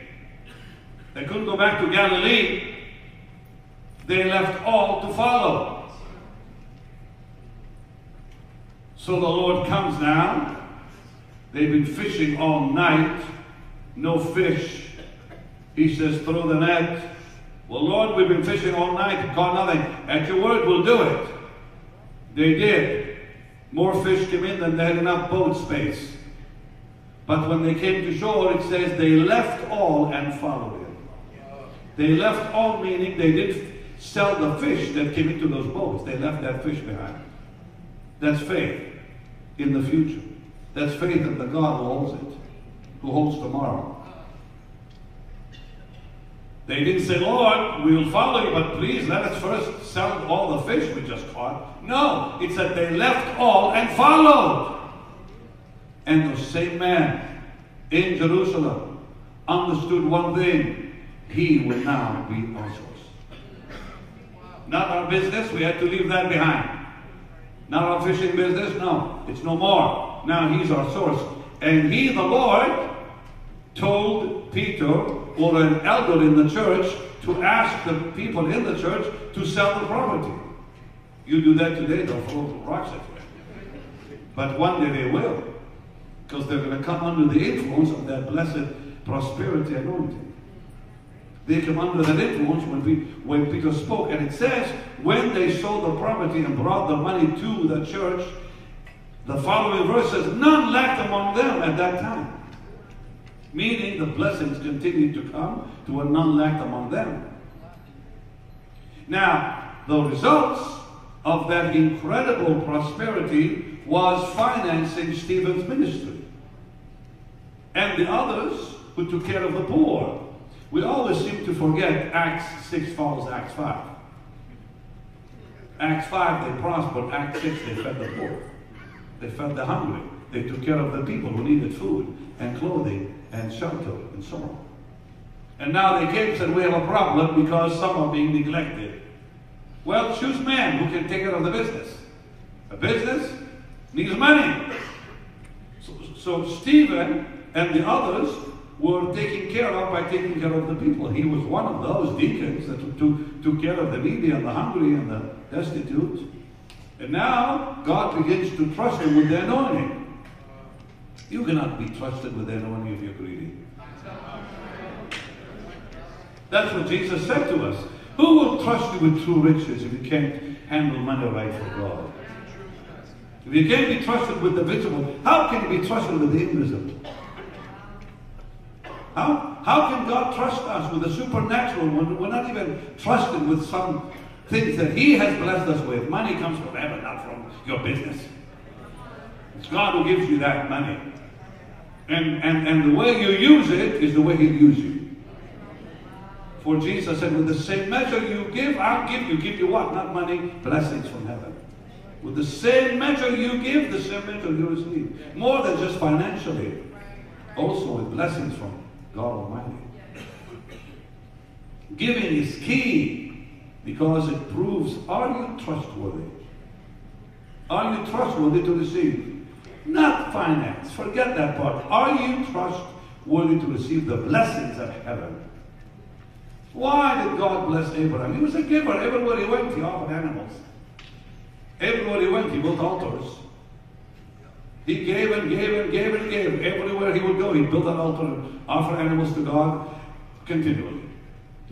They couldn't go back to Galilee. They left all to follow. So the Lord comes now. They've been fishing all night. No fish. He says, throw the net. Well, Lord, we've been fishing all night. Caught nothing. At your word, we'll do it. They did. More fish came in than they had enough boat space. But when they came to shore, it says they left all and followed him. They left all, meaning they didn't sell the fish that came into those boats. They left that fish behind. That's faith in the future. That's faith in the God who holds it, who holds tomorrow. They didn't say, Lord, we will follow you, but please let us first sell all the fish we just caught. No, it said they left all and followed. And the same man in Jerusalem understood one thing he would now be our source. Not our business, we had to leave that behind. Not our fishing business, no, it's no more. Now he's our source. And he, the Lord, told Peter or an elder in the church to ask the people in the church to sell the property. You do that today, they'll throw rocks at you. But one day they will, because they're going to come under the influence of that blessed prosperity anointing. They come under that influence when, we, when Peter spoke. And it says, when they sold the property and brought the money to the church, the following verse says, none lacked among them at that time. Meaning the blessings continued to come to a none lacked among them. Now, the results of that incredible prosperity was financing Stephen's ministry. And the others who took care of the poor. We always seem to forget Acts 6 follows Acts 5. Acts 5, they prospered. Acts 6, they fed the poor. They fed the hungry. They took care of the people who needed food and clothing and shelter and so on. And now they came and said, We have a problem because some are being neglected. Well, choose men who can take care of the business. A business needs money. So, so Stephen and the others were taken care of by taking care of the people. He was one of those deacons that took, took care of the needy and the hungry and the destitute. And now God begins to trust him with the anointing. You cannot be trusted with the anointing if you're greedy. That's what Jesus said to us. Who will trust you with true riches if you can't handle money right for God? If you can't be trusted with the visible, how can you be trusted with the invisible? How, how can God trust us with the supernatural when we're not even trusted with some things that He has blessed us with? Money comes from heaven, not from your business. It's God who gives you that money. And, and, and the way you use it is the way He'll use you. For Jesus said, with the same measure you give, I'll give you. Give you what? Not money, blessings from heaven. With the same measure you give, the same measure you receive. More than just financially. Also with blessings from God Almighty. Giving is key because it proves are you trustworthy? Are you trustworthy to receive? Not finance. Forget that part. Are you trustworthy to receive the blessings of heaven? Why did God bless Abraham? He was a giver. Everywhere he went, he offered animals. Everywhere he went, he built altars. He gave and gave and gave and gave. Everywhere he would go, he built an altar and offered animals to God continually.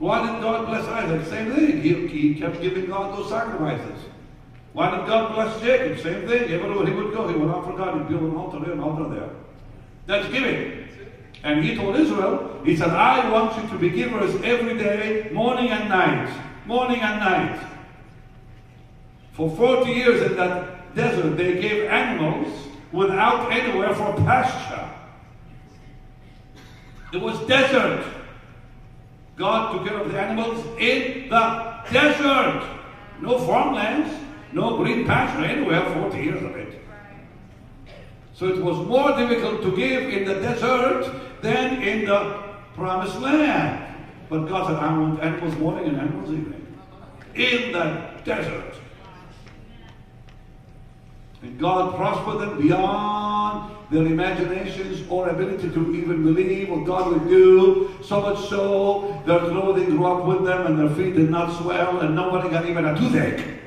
Why didn't God bless Isaac? Same thing. He, he kept giving God those sacrifices. Why did God bless Jacob? Same thing. Everywhere he would go, he would offer God. He'd build an altar here, an altar there. That's giving. And he told Israel, he said, I want you to be givers every day, morning and night. Morning and night. For 40 years in that desert, they gave animals without anywhere for pasture. It was desert. God took care of the animals in the desert. No farmlands, no green pasture anywhere, 40 years of it. So it was more difficult to give in the desert than in the promised land. But God said, I want animals morning and animals evening. In the desert. And God prospered them beyond their imaginations or ability to even believe what God would do. So much so, their clothing grew up with them and their feet did not swell and nobody got even a toothache.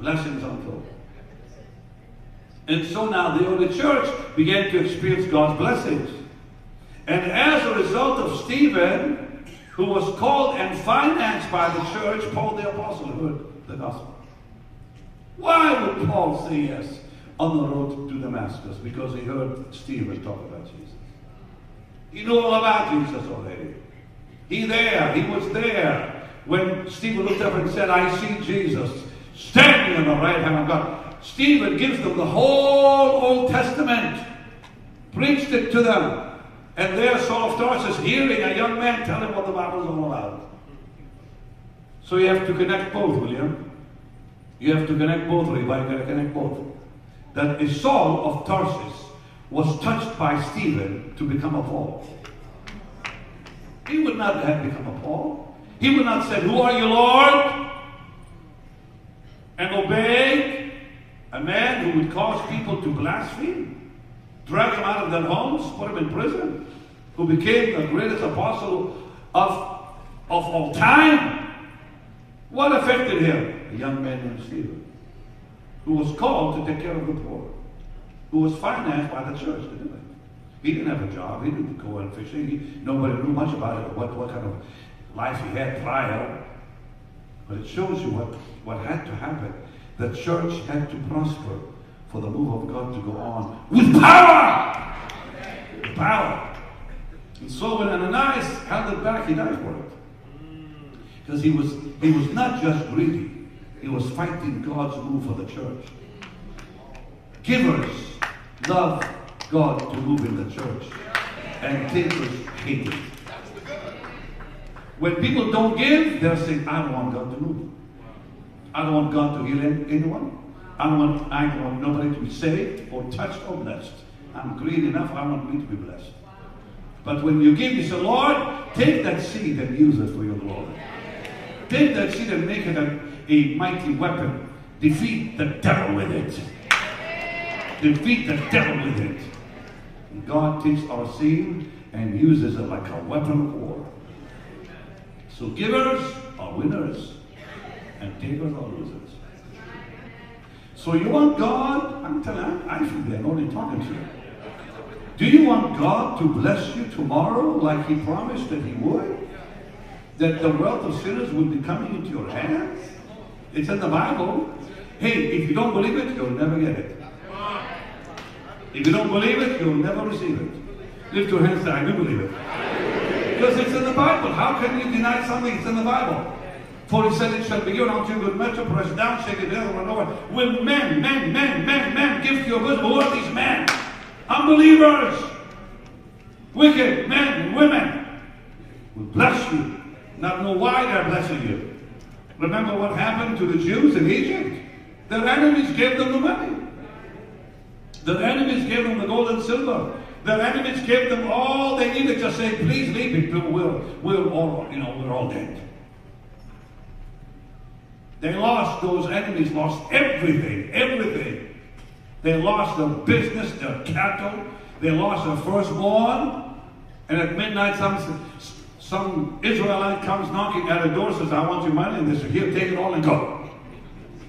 Blessings untold. And so now the early church began to experience God's blessings. And as a result of Stephen, who was called and financed by the church, Paul the Apostle heard the gospel. Why would Paul say yes on the road to Damascus? Because he heard Stephen talk about Jesus. He knew all about Jesus already. He there, he was there when Stephen looked up and said, I see Jesus standing on the right hand of God. Stephen gives them the whole Old Testament, preached it to them. And there Saul of Tarsus is hearing a young man tell him what the Bible is all about. So you have to connect both, William. You have to connect both, Rabbi. You connect both. That a Saul of Tarsus was touched by Stephen to become a Paul. He would not have become a Paul. He would not say, Who are you, Lord? And obey a man who would cause people to blaspheme, drag them out of their homes, put them in prison, who became the greatest apostle of, of all time. What affected him? A young man named Stephen, who was called to take care of the poor, who was financed by the church to do it. He didn't have a job. He didn't go out fishing. He, nobody knew much about it, what, what kind of life he had prior. But it shows you what, what had to happen. The church had to prosper for the move of God to go on with power. With power. And so when Ananias held it back, he died for it. Because he was, he was not just greedy, he was fighting God's move for the church. Givers love God to move in the church, and takers hate it. When people don't give, they're saying, I don't want God to move. I don't want God to heal anyone. I don't want, I don't want nobody to be saved or touched or blessed. I'm greedy enough, I want me to be blessed. But when you give, you say, Lord, take that seed and use it for your glory. Take that seed and make it a, mighty weapon. Defeat the devil with it. Defeat the devil with it. God takes our seed and uses it like a weapon of war. So givers are winners, and takers are losers. So you want God? I'm telling you, I feel the anointing talking to you. Do you want God to bless you tomorrow like He promised that He would? That the wealth of sinners will be coming into your hands? It's in the Bible. Hey, if you don't believe it, you'll never get it. If you don't believe it, you'll never receive it. Lift your hands and say, I do believe it. Because it's in the Bible. How can you deny something that's in the Bible? For he said, It shall be given unto you with measure, pressed down, shaken together, run over. Will men, men, men, men, men give to your bosom? Who are these men? Unbelievers, wicked men and women will bless you, not know why they're blessing you. Remember what happened to the Jews in Egypt? Their enemies gave them the money. Their enemies gave them the gold and silver. Their enemies gave them all they needed. Just say, please leave it. We'll, we'll all, you know, we're all dead. They lost, those enemies lost everything, everything. They lost their business, their cattle. They lost their firstborn. And at midnight, some, some Israelite comes knocking at a door, says, I want your money. And they say, here, take it all and go.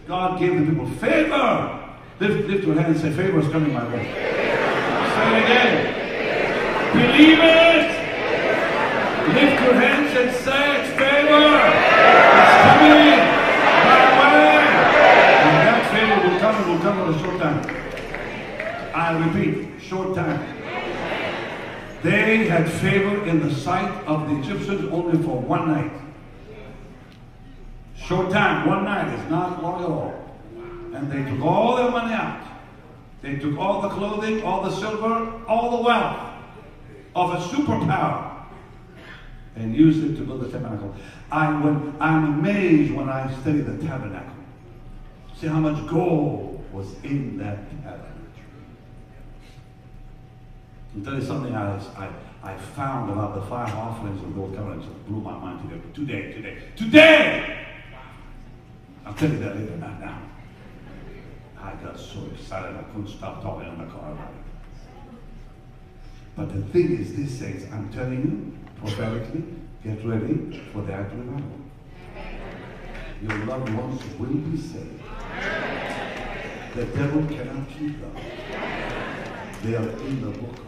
God gave the people favor. Lift, lift your hand and say, favor is coming my way. Say it again. Believe it. Lift your hands and say it's favor. It's coming my way. And that favor will come, it will come in a short time. I repeat, short time. They had favor in the sight of the Egyptians only for one night. Short time, one night is not long at all. And they took all their money out. They took all the clothing, all the silver, all the wealth of a superpower and used it to build the tabernacle. I, when, I'm amazed when I study the tabernacle. See how much gold was in that tabernacle. I'll tell you something I, I, I found about the five offerings of gold covenant just blew my mind today. Today, today, today! I'll tell you that later, not now. I got so excited I couldn't stop talking in the car about it. But the thing is, this says, I'm telling you prophetically, get ready for the that revival. Your loved ones will be saved. The devil cannot keep them. They are in the book.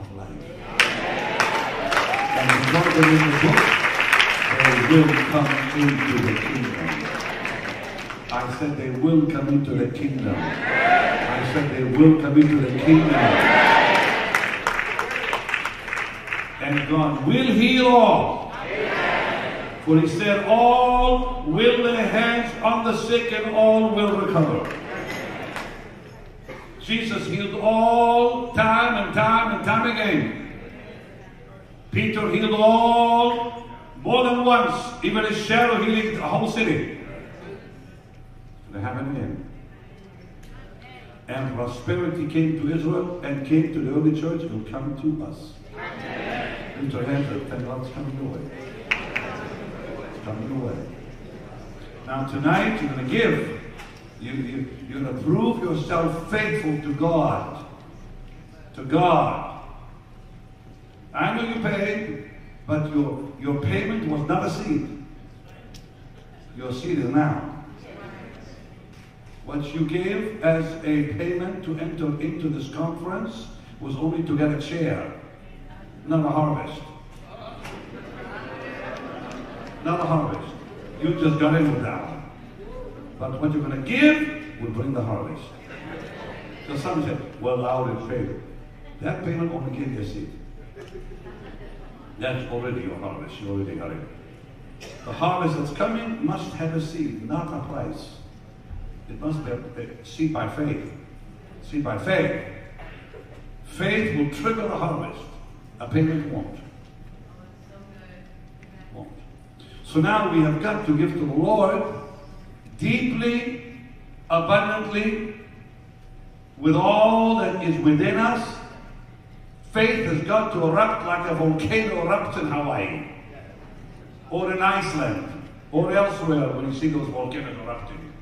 The book, they will come into the kingdom. I said they will come into the kingdom. I said they will come into the kingdom. And God will heal all. For he said, all will lay hands on the sick and all will recover. Jesus healed all time and time and time again. Peter healed all more than once, even a shadow healing the whole city. They happened again. And prosperity came to Israel and came to the early church will come to us. Lift your hands up. Thank coming your way. It's coming your way. Now tonight you're going to give. You, you, you're going to prove yourself faithful to God. To God. I know you paid, but your, your payment was not a seed. Your seed is now. What you gave as a payment to enter into this conference was only to get a chair, not a harvest. Not a harvest. You just got in with that. But what you're going to give will bring the harvest. So some say, well, I would favor. That payment only gave you a seed. That's already your harvest. You already got it. The harvest that's coming must have a seed, not a price. It must be a seed by faith. Seed by faith. Faith will trigger a harvest. A payment won't. Won't. So now we have got to give to the Lord deeply, abundantly, with all that is within us. Faith has got to erupt like a volcano erupts in Hawaii, or in Iceland, or elsewhere when you see those volcanoes erupting.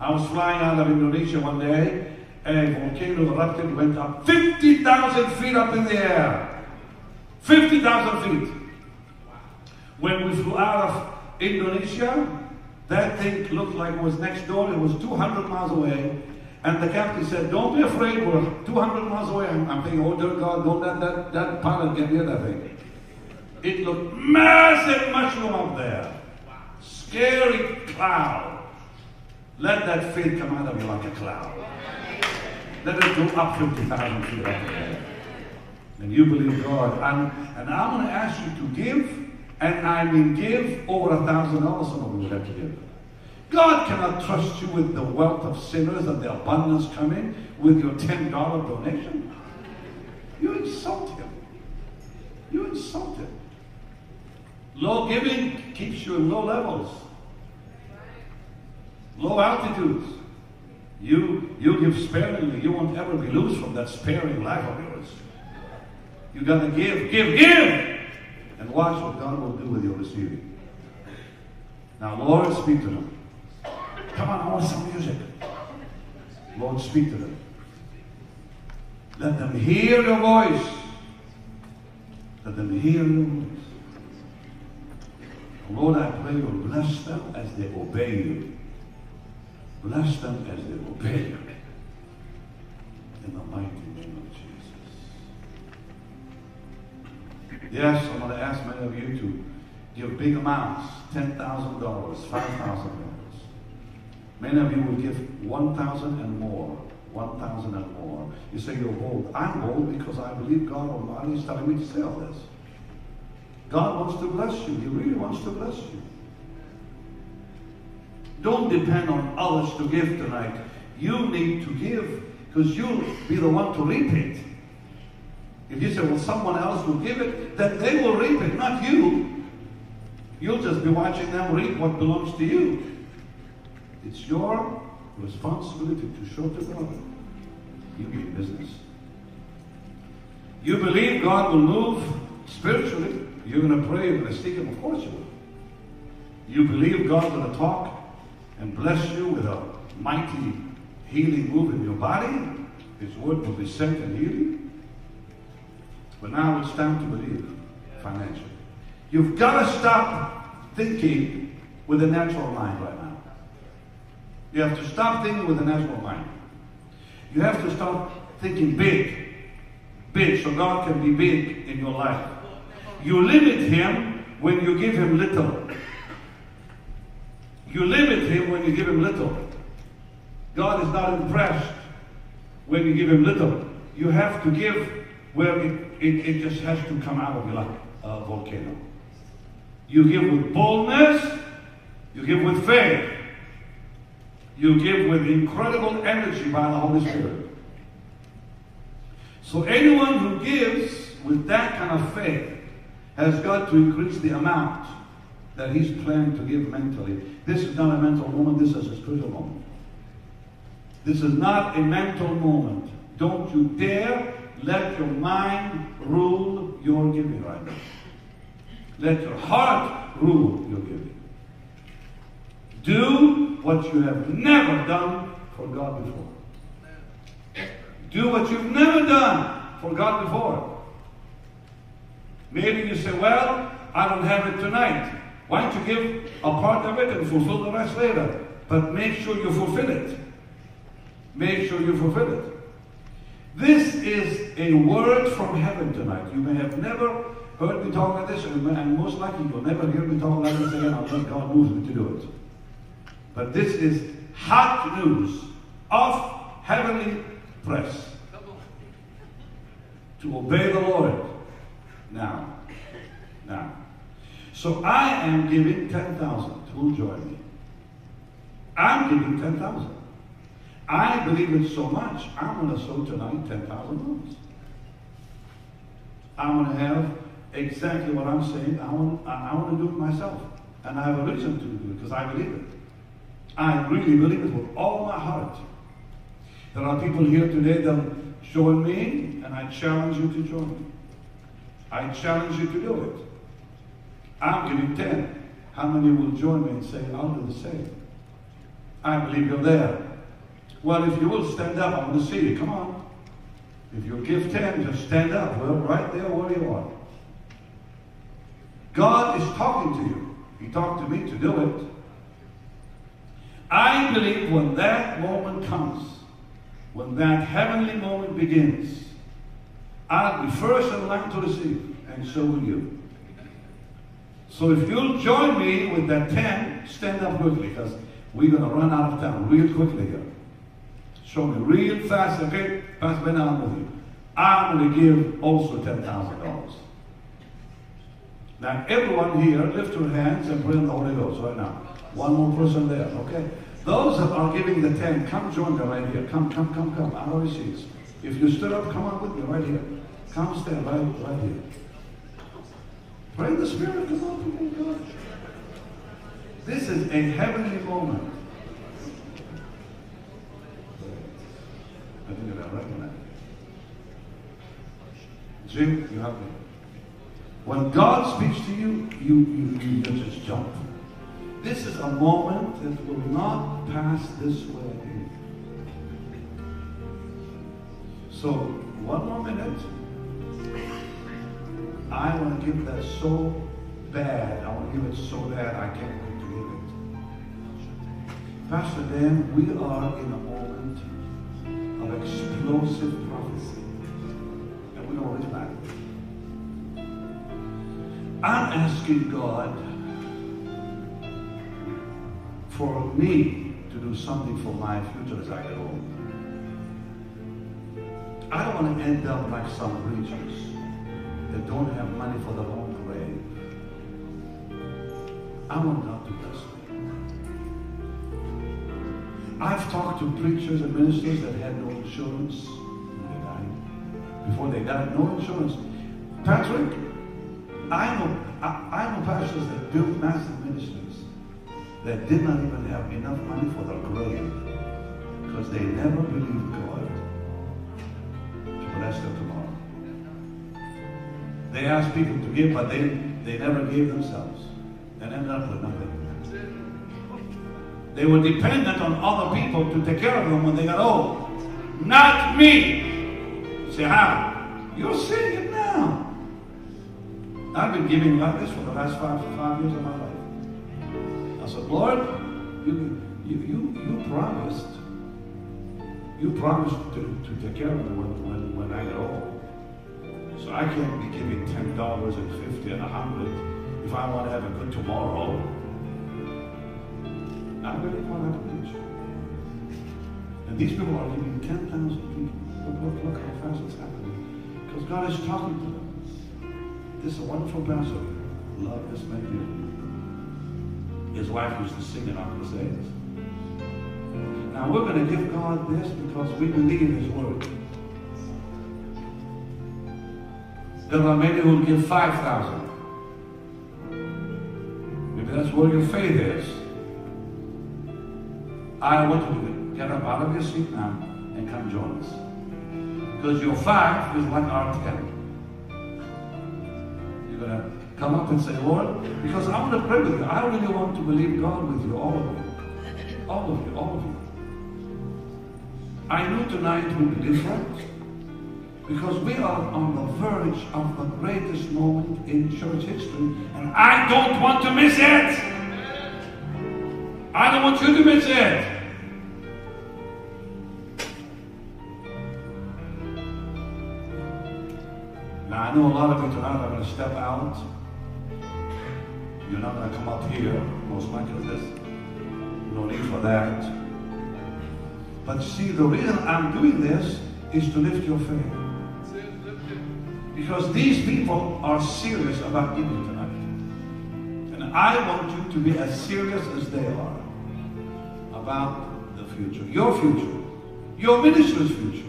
I was flying out of Indonesia one day, a volcano erupted, went up 50,000 feet up in the air. 50,000 feet. When we flew out of Indonesia, that thing looked like it was next door. It was 200 miles away. And the captain said, Don't be afraid, we're 200 miles away. I'm, I'm thinking, Oh, dear God, don't let that, that pilot get near that thing. It looked massive mushroom up there. Scary cloud. Let that faith come out of you like a cloud. Let it go up 50,000 feet up in the air. And you believe God. And, and I'm going to ask you to give, and I mean give over a thousand dollars. Some of you have to give. God cannot trust you with the wealth of sinners and the abundance coming with your $10 donation. You insult him. You insult him. Low giving keeps you in low levels, low altitudes. You, you give sparingly, you won't ever be loose from that sparing life of yours. You gotta give, give, give! And watch what God will do with your receiving. Now, Lord, speak to them. Come on, I want some music. Lord, speak to them. Let them hear your voice. Let them hear your voice. Lord, I pray you'll bless them as they obey you. Bless them as they obey you. In the mighty name of Jesus. Yes, I'm going to ask many of you to give big amounts $10,000, $5,000. Many of you will give 1,000 and more. 1,000 and more. You say you're bold. I'm bold because I believe God Almighty is telling me to say all this. God wants to bless you. He really wants to bless you. Don't depend on others to give tonight. You need to give because you'll be the one to reap it. If you say, well, someone else will give it, then they will reap it, not you. You'll just be watching them reap what belongs to you. It's your responsibility to show to God. You be in business. You believe God will move spiritually. You're going to pray, you're going to seek Him. Of course you will. You believe God's going to talk and bless you with a mighty healing move in your body. His word will be sent and heal you. But now it's time to believe financially. You've got to stop thinking with a natural mind right now. You have to stop thinking with the natural mind. You have to stop thinking big. Big, so God can be big in your life. You limit Him when you give Him little. You limit Him when you give Him little. God is not impressed when you give Him little. You have to give where it, it, it just has to come out of you like a volcano. You give with boldness, you give with faith, you give with incredible energy by the Holy Spirit. So anyone who gives with that kind of faith has got to increase the amount that he's planning to give mentally. This is not a mental moment, this is a spiritual moment. This is not a mental moment. Don't you dare let your mind rule your giving right now. Let your heart rule your giving. Do what you have never done for God before. Do what you've never done for God before. Maybe you say, well, I don't have it tonight. Why don't you give a part of it and fulfill the rest later? But make sure you fulfill it. Make sure you fulfill it. This is a word from heaven tonight. You may have never heard me talk like this, and most likely you'll never hear me talk like this again unless God moves me to do it. But this is hot news of heavenly press. To obey the Lord. Now. Now. So I am giving 10,000. Who join me? I'm giving 10,000. I believe it so much, I'm going to sow tonight $10,000. I'm going to have exactly what I'm saying. I want, I want to do it myself. And I have a reason to do it because I believe it. I really believe it with all my heart. There are people here today that join me, and I challenge you to join me. I challenge you to do it. I'm giving 10. How many will join me and say, I'll do the same? I believe you're there. Well, if you will stand up, I want to see you. Come on. If you give 10, just stand up. Well, right there where you are. God is talking to you. He talked to me to do it. I believe when that moment comes, when that heavenly moment begins, I'll be first in line to receive, and so will you. So if you'll join me with that 10, stand up quickly, because we're going to run out of time real quickly here. Show me real fast, okay? Pastor Ben, I'm with you. I'm going to give also $10,000. Now, everyone here, lift your hands and pray in the Holy Ghost right now. One more person there, okay? Those that are giving the 10, come join them right here. Come, come, come, come. I see you. If you stood up, come on with me right here. Come stand right, right here. Pray the Spirit, come on, people God. This is a heavenly moment. I think I recognize. Jim, you have me. When God speaks to you, you, you, you just jump. This is a moment that will not pass this way. So, one more minute. I want to give that so bad. I want to give it so bad I can't wait to give it. Pastor Dan, we are in a moment of explosive prophecy. And we know it's back. I'm asking God for me to do something for my future as I get old. I don't want to end up like some preachers that don't have money for their own grave. I want God to bless me. I've talked to preachers and ministers that had no insurance when they died. Before they died, no insurance. Patrick, I know, I, I know pastors that built massive ministries that did not even have enough money for their grave because they never believed God to bless them tomorrow. They asked people to give, but they, they never gave themselves and ended up with nothing. They were dependent on other people to take care of them when they got old. Not me. You Say, how? You're saying it now. I've been giving like this for the last five, five years of my life. I said, Lord, you, you, you, you promised, you promised to, to take care of me when, when, when I get old. So I can't be giving ten dollars and fifty and a hundred if I want to have a good tomorrow. I really want to preach. And these people are giving ten thousand people. Look, look, how fast it's happening. Because God is talking to them. This is a wonderful pastor. Love this man here. His wife used to sing it on crusades. Now we're going to give God this because we believe His word. There are many who will give 5,000. Maybe that's where your faith is. I want you to get up out of your seat now and come join us. Because your five is like our ten. You're going to come up and say, Lord, because I want to pray with you. I really want to believe God with you, all of you. All of you, all of you. I know tonight will be different because we are on the verge of the greatest moment in church history, and I don't want to miss it. I don't want you to miss it. Now, I know a lot of you tonight are going to step out. You're not going to come up here, most likely. There's no need for that. But see, the reason I'm doing this is to lift your faith. Because these people are serious about giving tonight. And I want you to be as serious as they are about the future. Your future. Your ministry's future.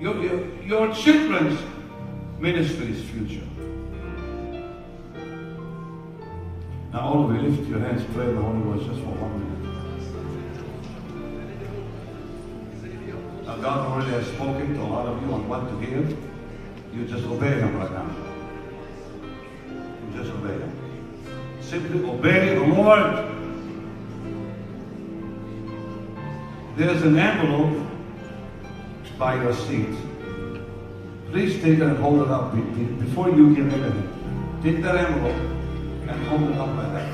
Your, your, your children's ministry's future. Now all of you lift your hands, pray the Holy Ghost just for one minute. Now God already has spoken to a lot of you on what to give. You just obey him right now. You just obey him. Simply obey the Lord. There's an envelope by your seat. Please take it and hold it up be- be- before you give anything. Take that envelope and hold it up like that.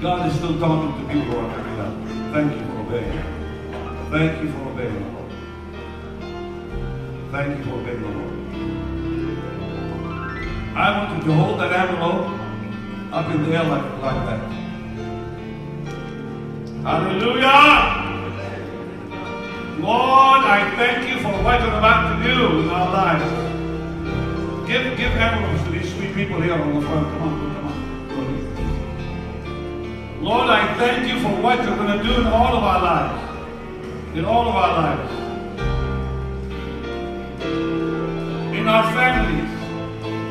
God is still talking to people are coming up. Thank you for obeying. Thank you for obeying the Lord. Thank you for obeying the Lord. I want you to hold that envelope up in the air like, like that. Hallelujah! Lord, I thank you for what you're about to do in our lives. Give, give envelopes to these sweet people here on the front. Come on, come on. Lord, I thank you for what you're going to do in all of our lives. In all of our lives. In our families'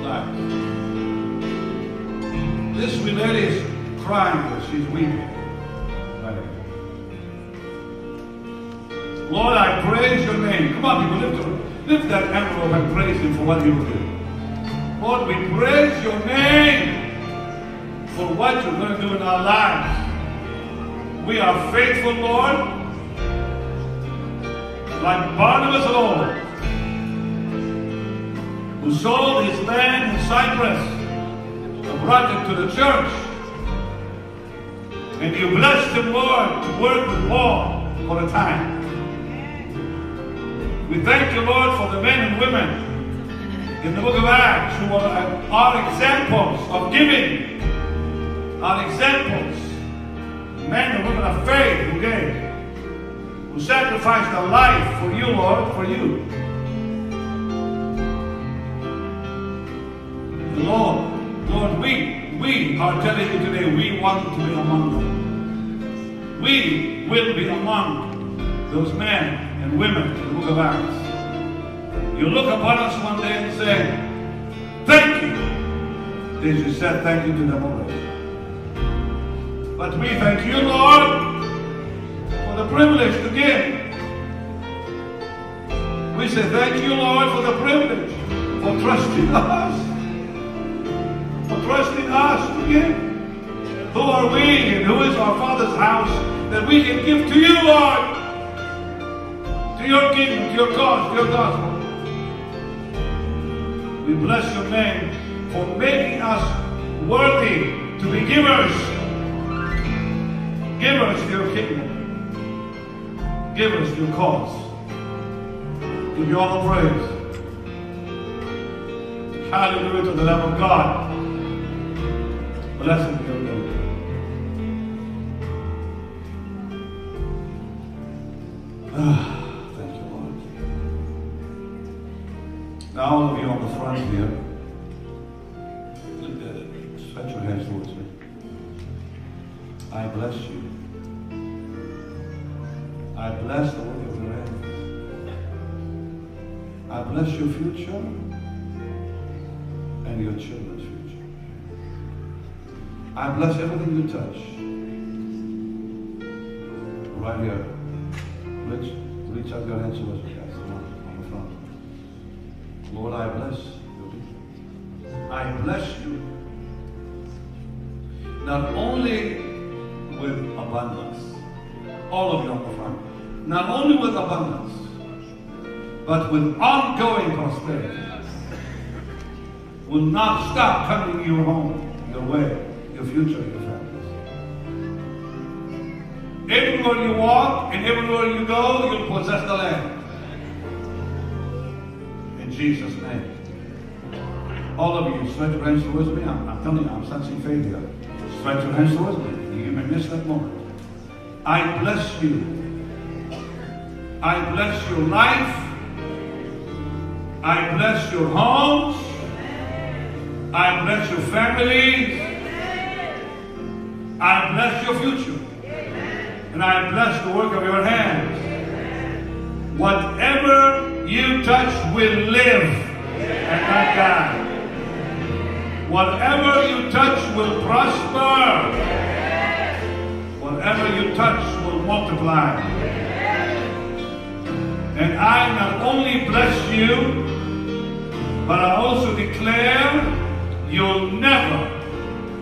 lives. This lady is crying, she's weeping. Lord, I praise your name. Come on, people, lift, lift that envelope and praise him for what he will do. Lord, we praise your name for what you're going to do in our lives. We are faithful, Lord, like Barnabas old, who sold his land in Cyprus and brought it to the church. And you blessed him, Lord, to work with Paul for a time. We thank you, Lord, for the men and women in the book of Acts who are, are examples of giving, are examples, men and women of faith who gave, who sacrificed their life for you, Lord, for you. Lord, Lord, we, we are telling you today, we want to be among them. We will be among those men women in the book of Acts. You look upon us one day and say, Thank you. Jesus said thank you to them already. But we thank you, Lord, for the privilege to give. We say thank you, Lord, for the privilege, for trusting us, for trusting us to give. Who are we and who is our Father's house that we can give to you, Lord, your to your cause, your gospel. We bless your name for making us worthy to be givers. Givers to your kingdom. Givers to your cause. Give you all the praise. Hallelujah to the Lamb of God. Blessed be your name. Ah, of you with ongoing prosperity. Will not stop coming your home, your way, your future, your families. Everywhere you walk and everywhere you go, you'll possess the land. In Jesus' name. All of you, stretch your hands towards me. I'm, I'm telling you, I'm sensing faith here. Stretch your hands towards me. You may miss that moment. I bless you. I bless your life. I bless your homes. I bless your family. I bless your future. And I bless the work of your hands. Whatever you touch will live and not die. Whatever you touch will prosper. Whatever you touch will multiply. And I not only bless you, but I also declare you'll never,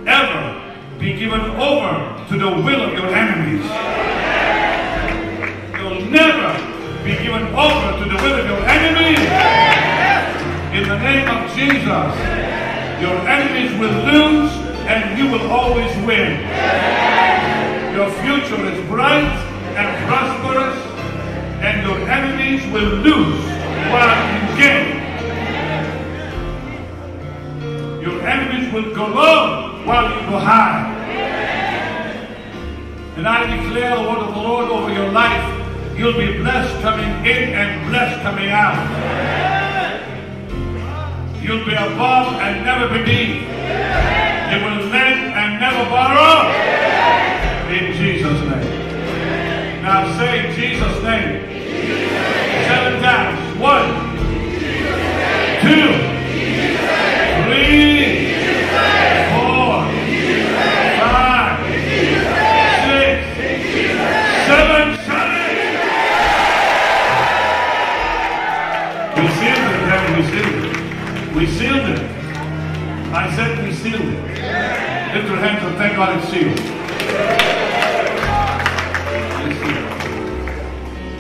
ever be given over to the will of your enemies. You'll never be given over to the will of your enemies. In the name of Jesus, your enemies will lose and you will always win. Your future is bright and prosperous, and your enemies will lose while you gain. Enemies will go low while you go high. And I declare the word of the Lord over your life. You'll be blessed coming in and blessed coming out. You'll be above and never beneath. You will lend and never borrow. In Jesus' name. Now say Jesus' name. Seven times. One, two, We sealed it. I said we sealed it. Lift your hands and thank God it's sealed. It's sealed.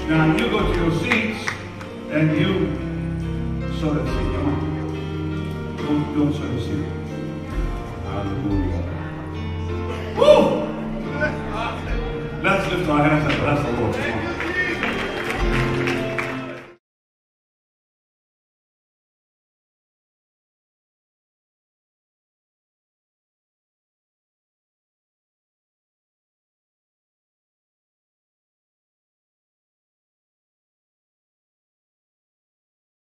Now you go to your seats and you sow that seed. Come on. Don't, don't sow the seed. Hallelujah. Woo! Let's lift our hands and bless the Lord. Come on.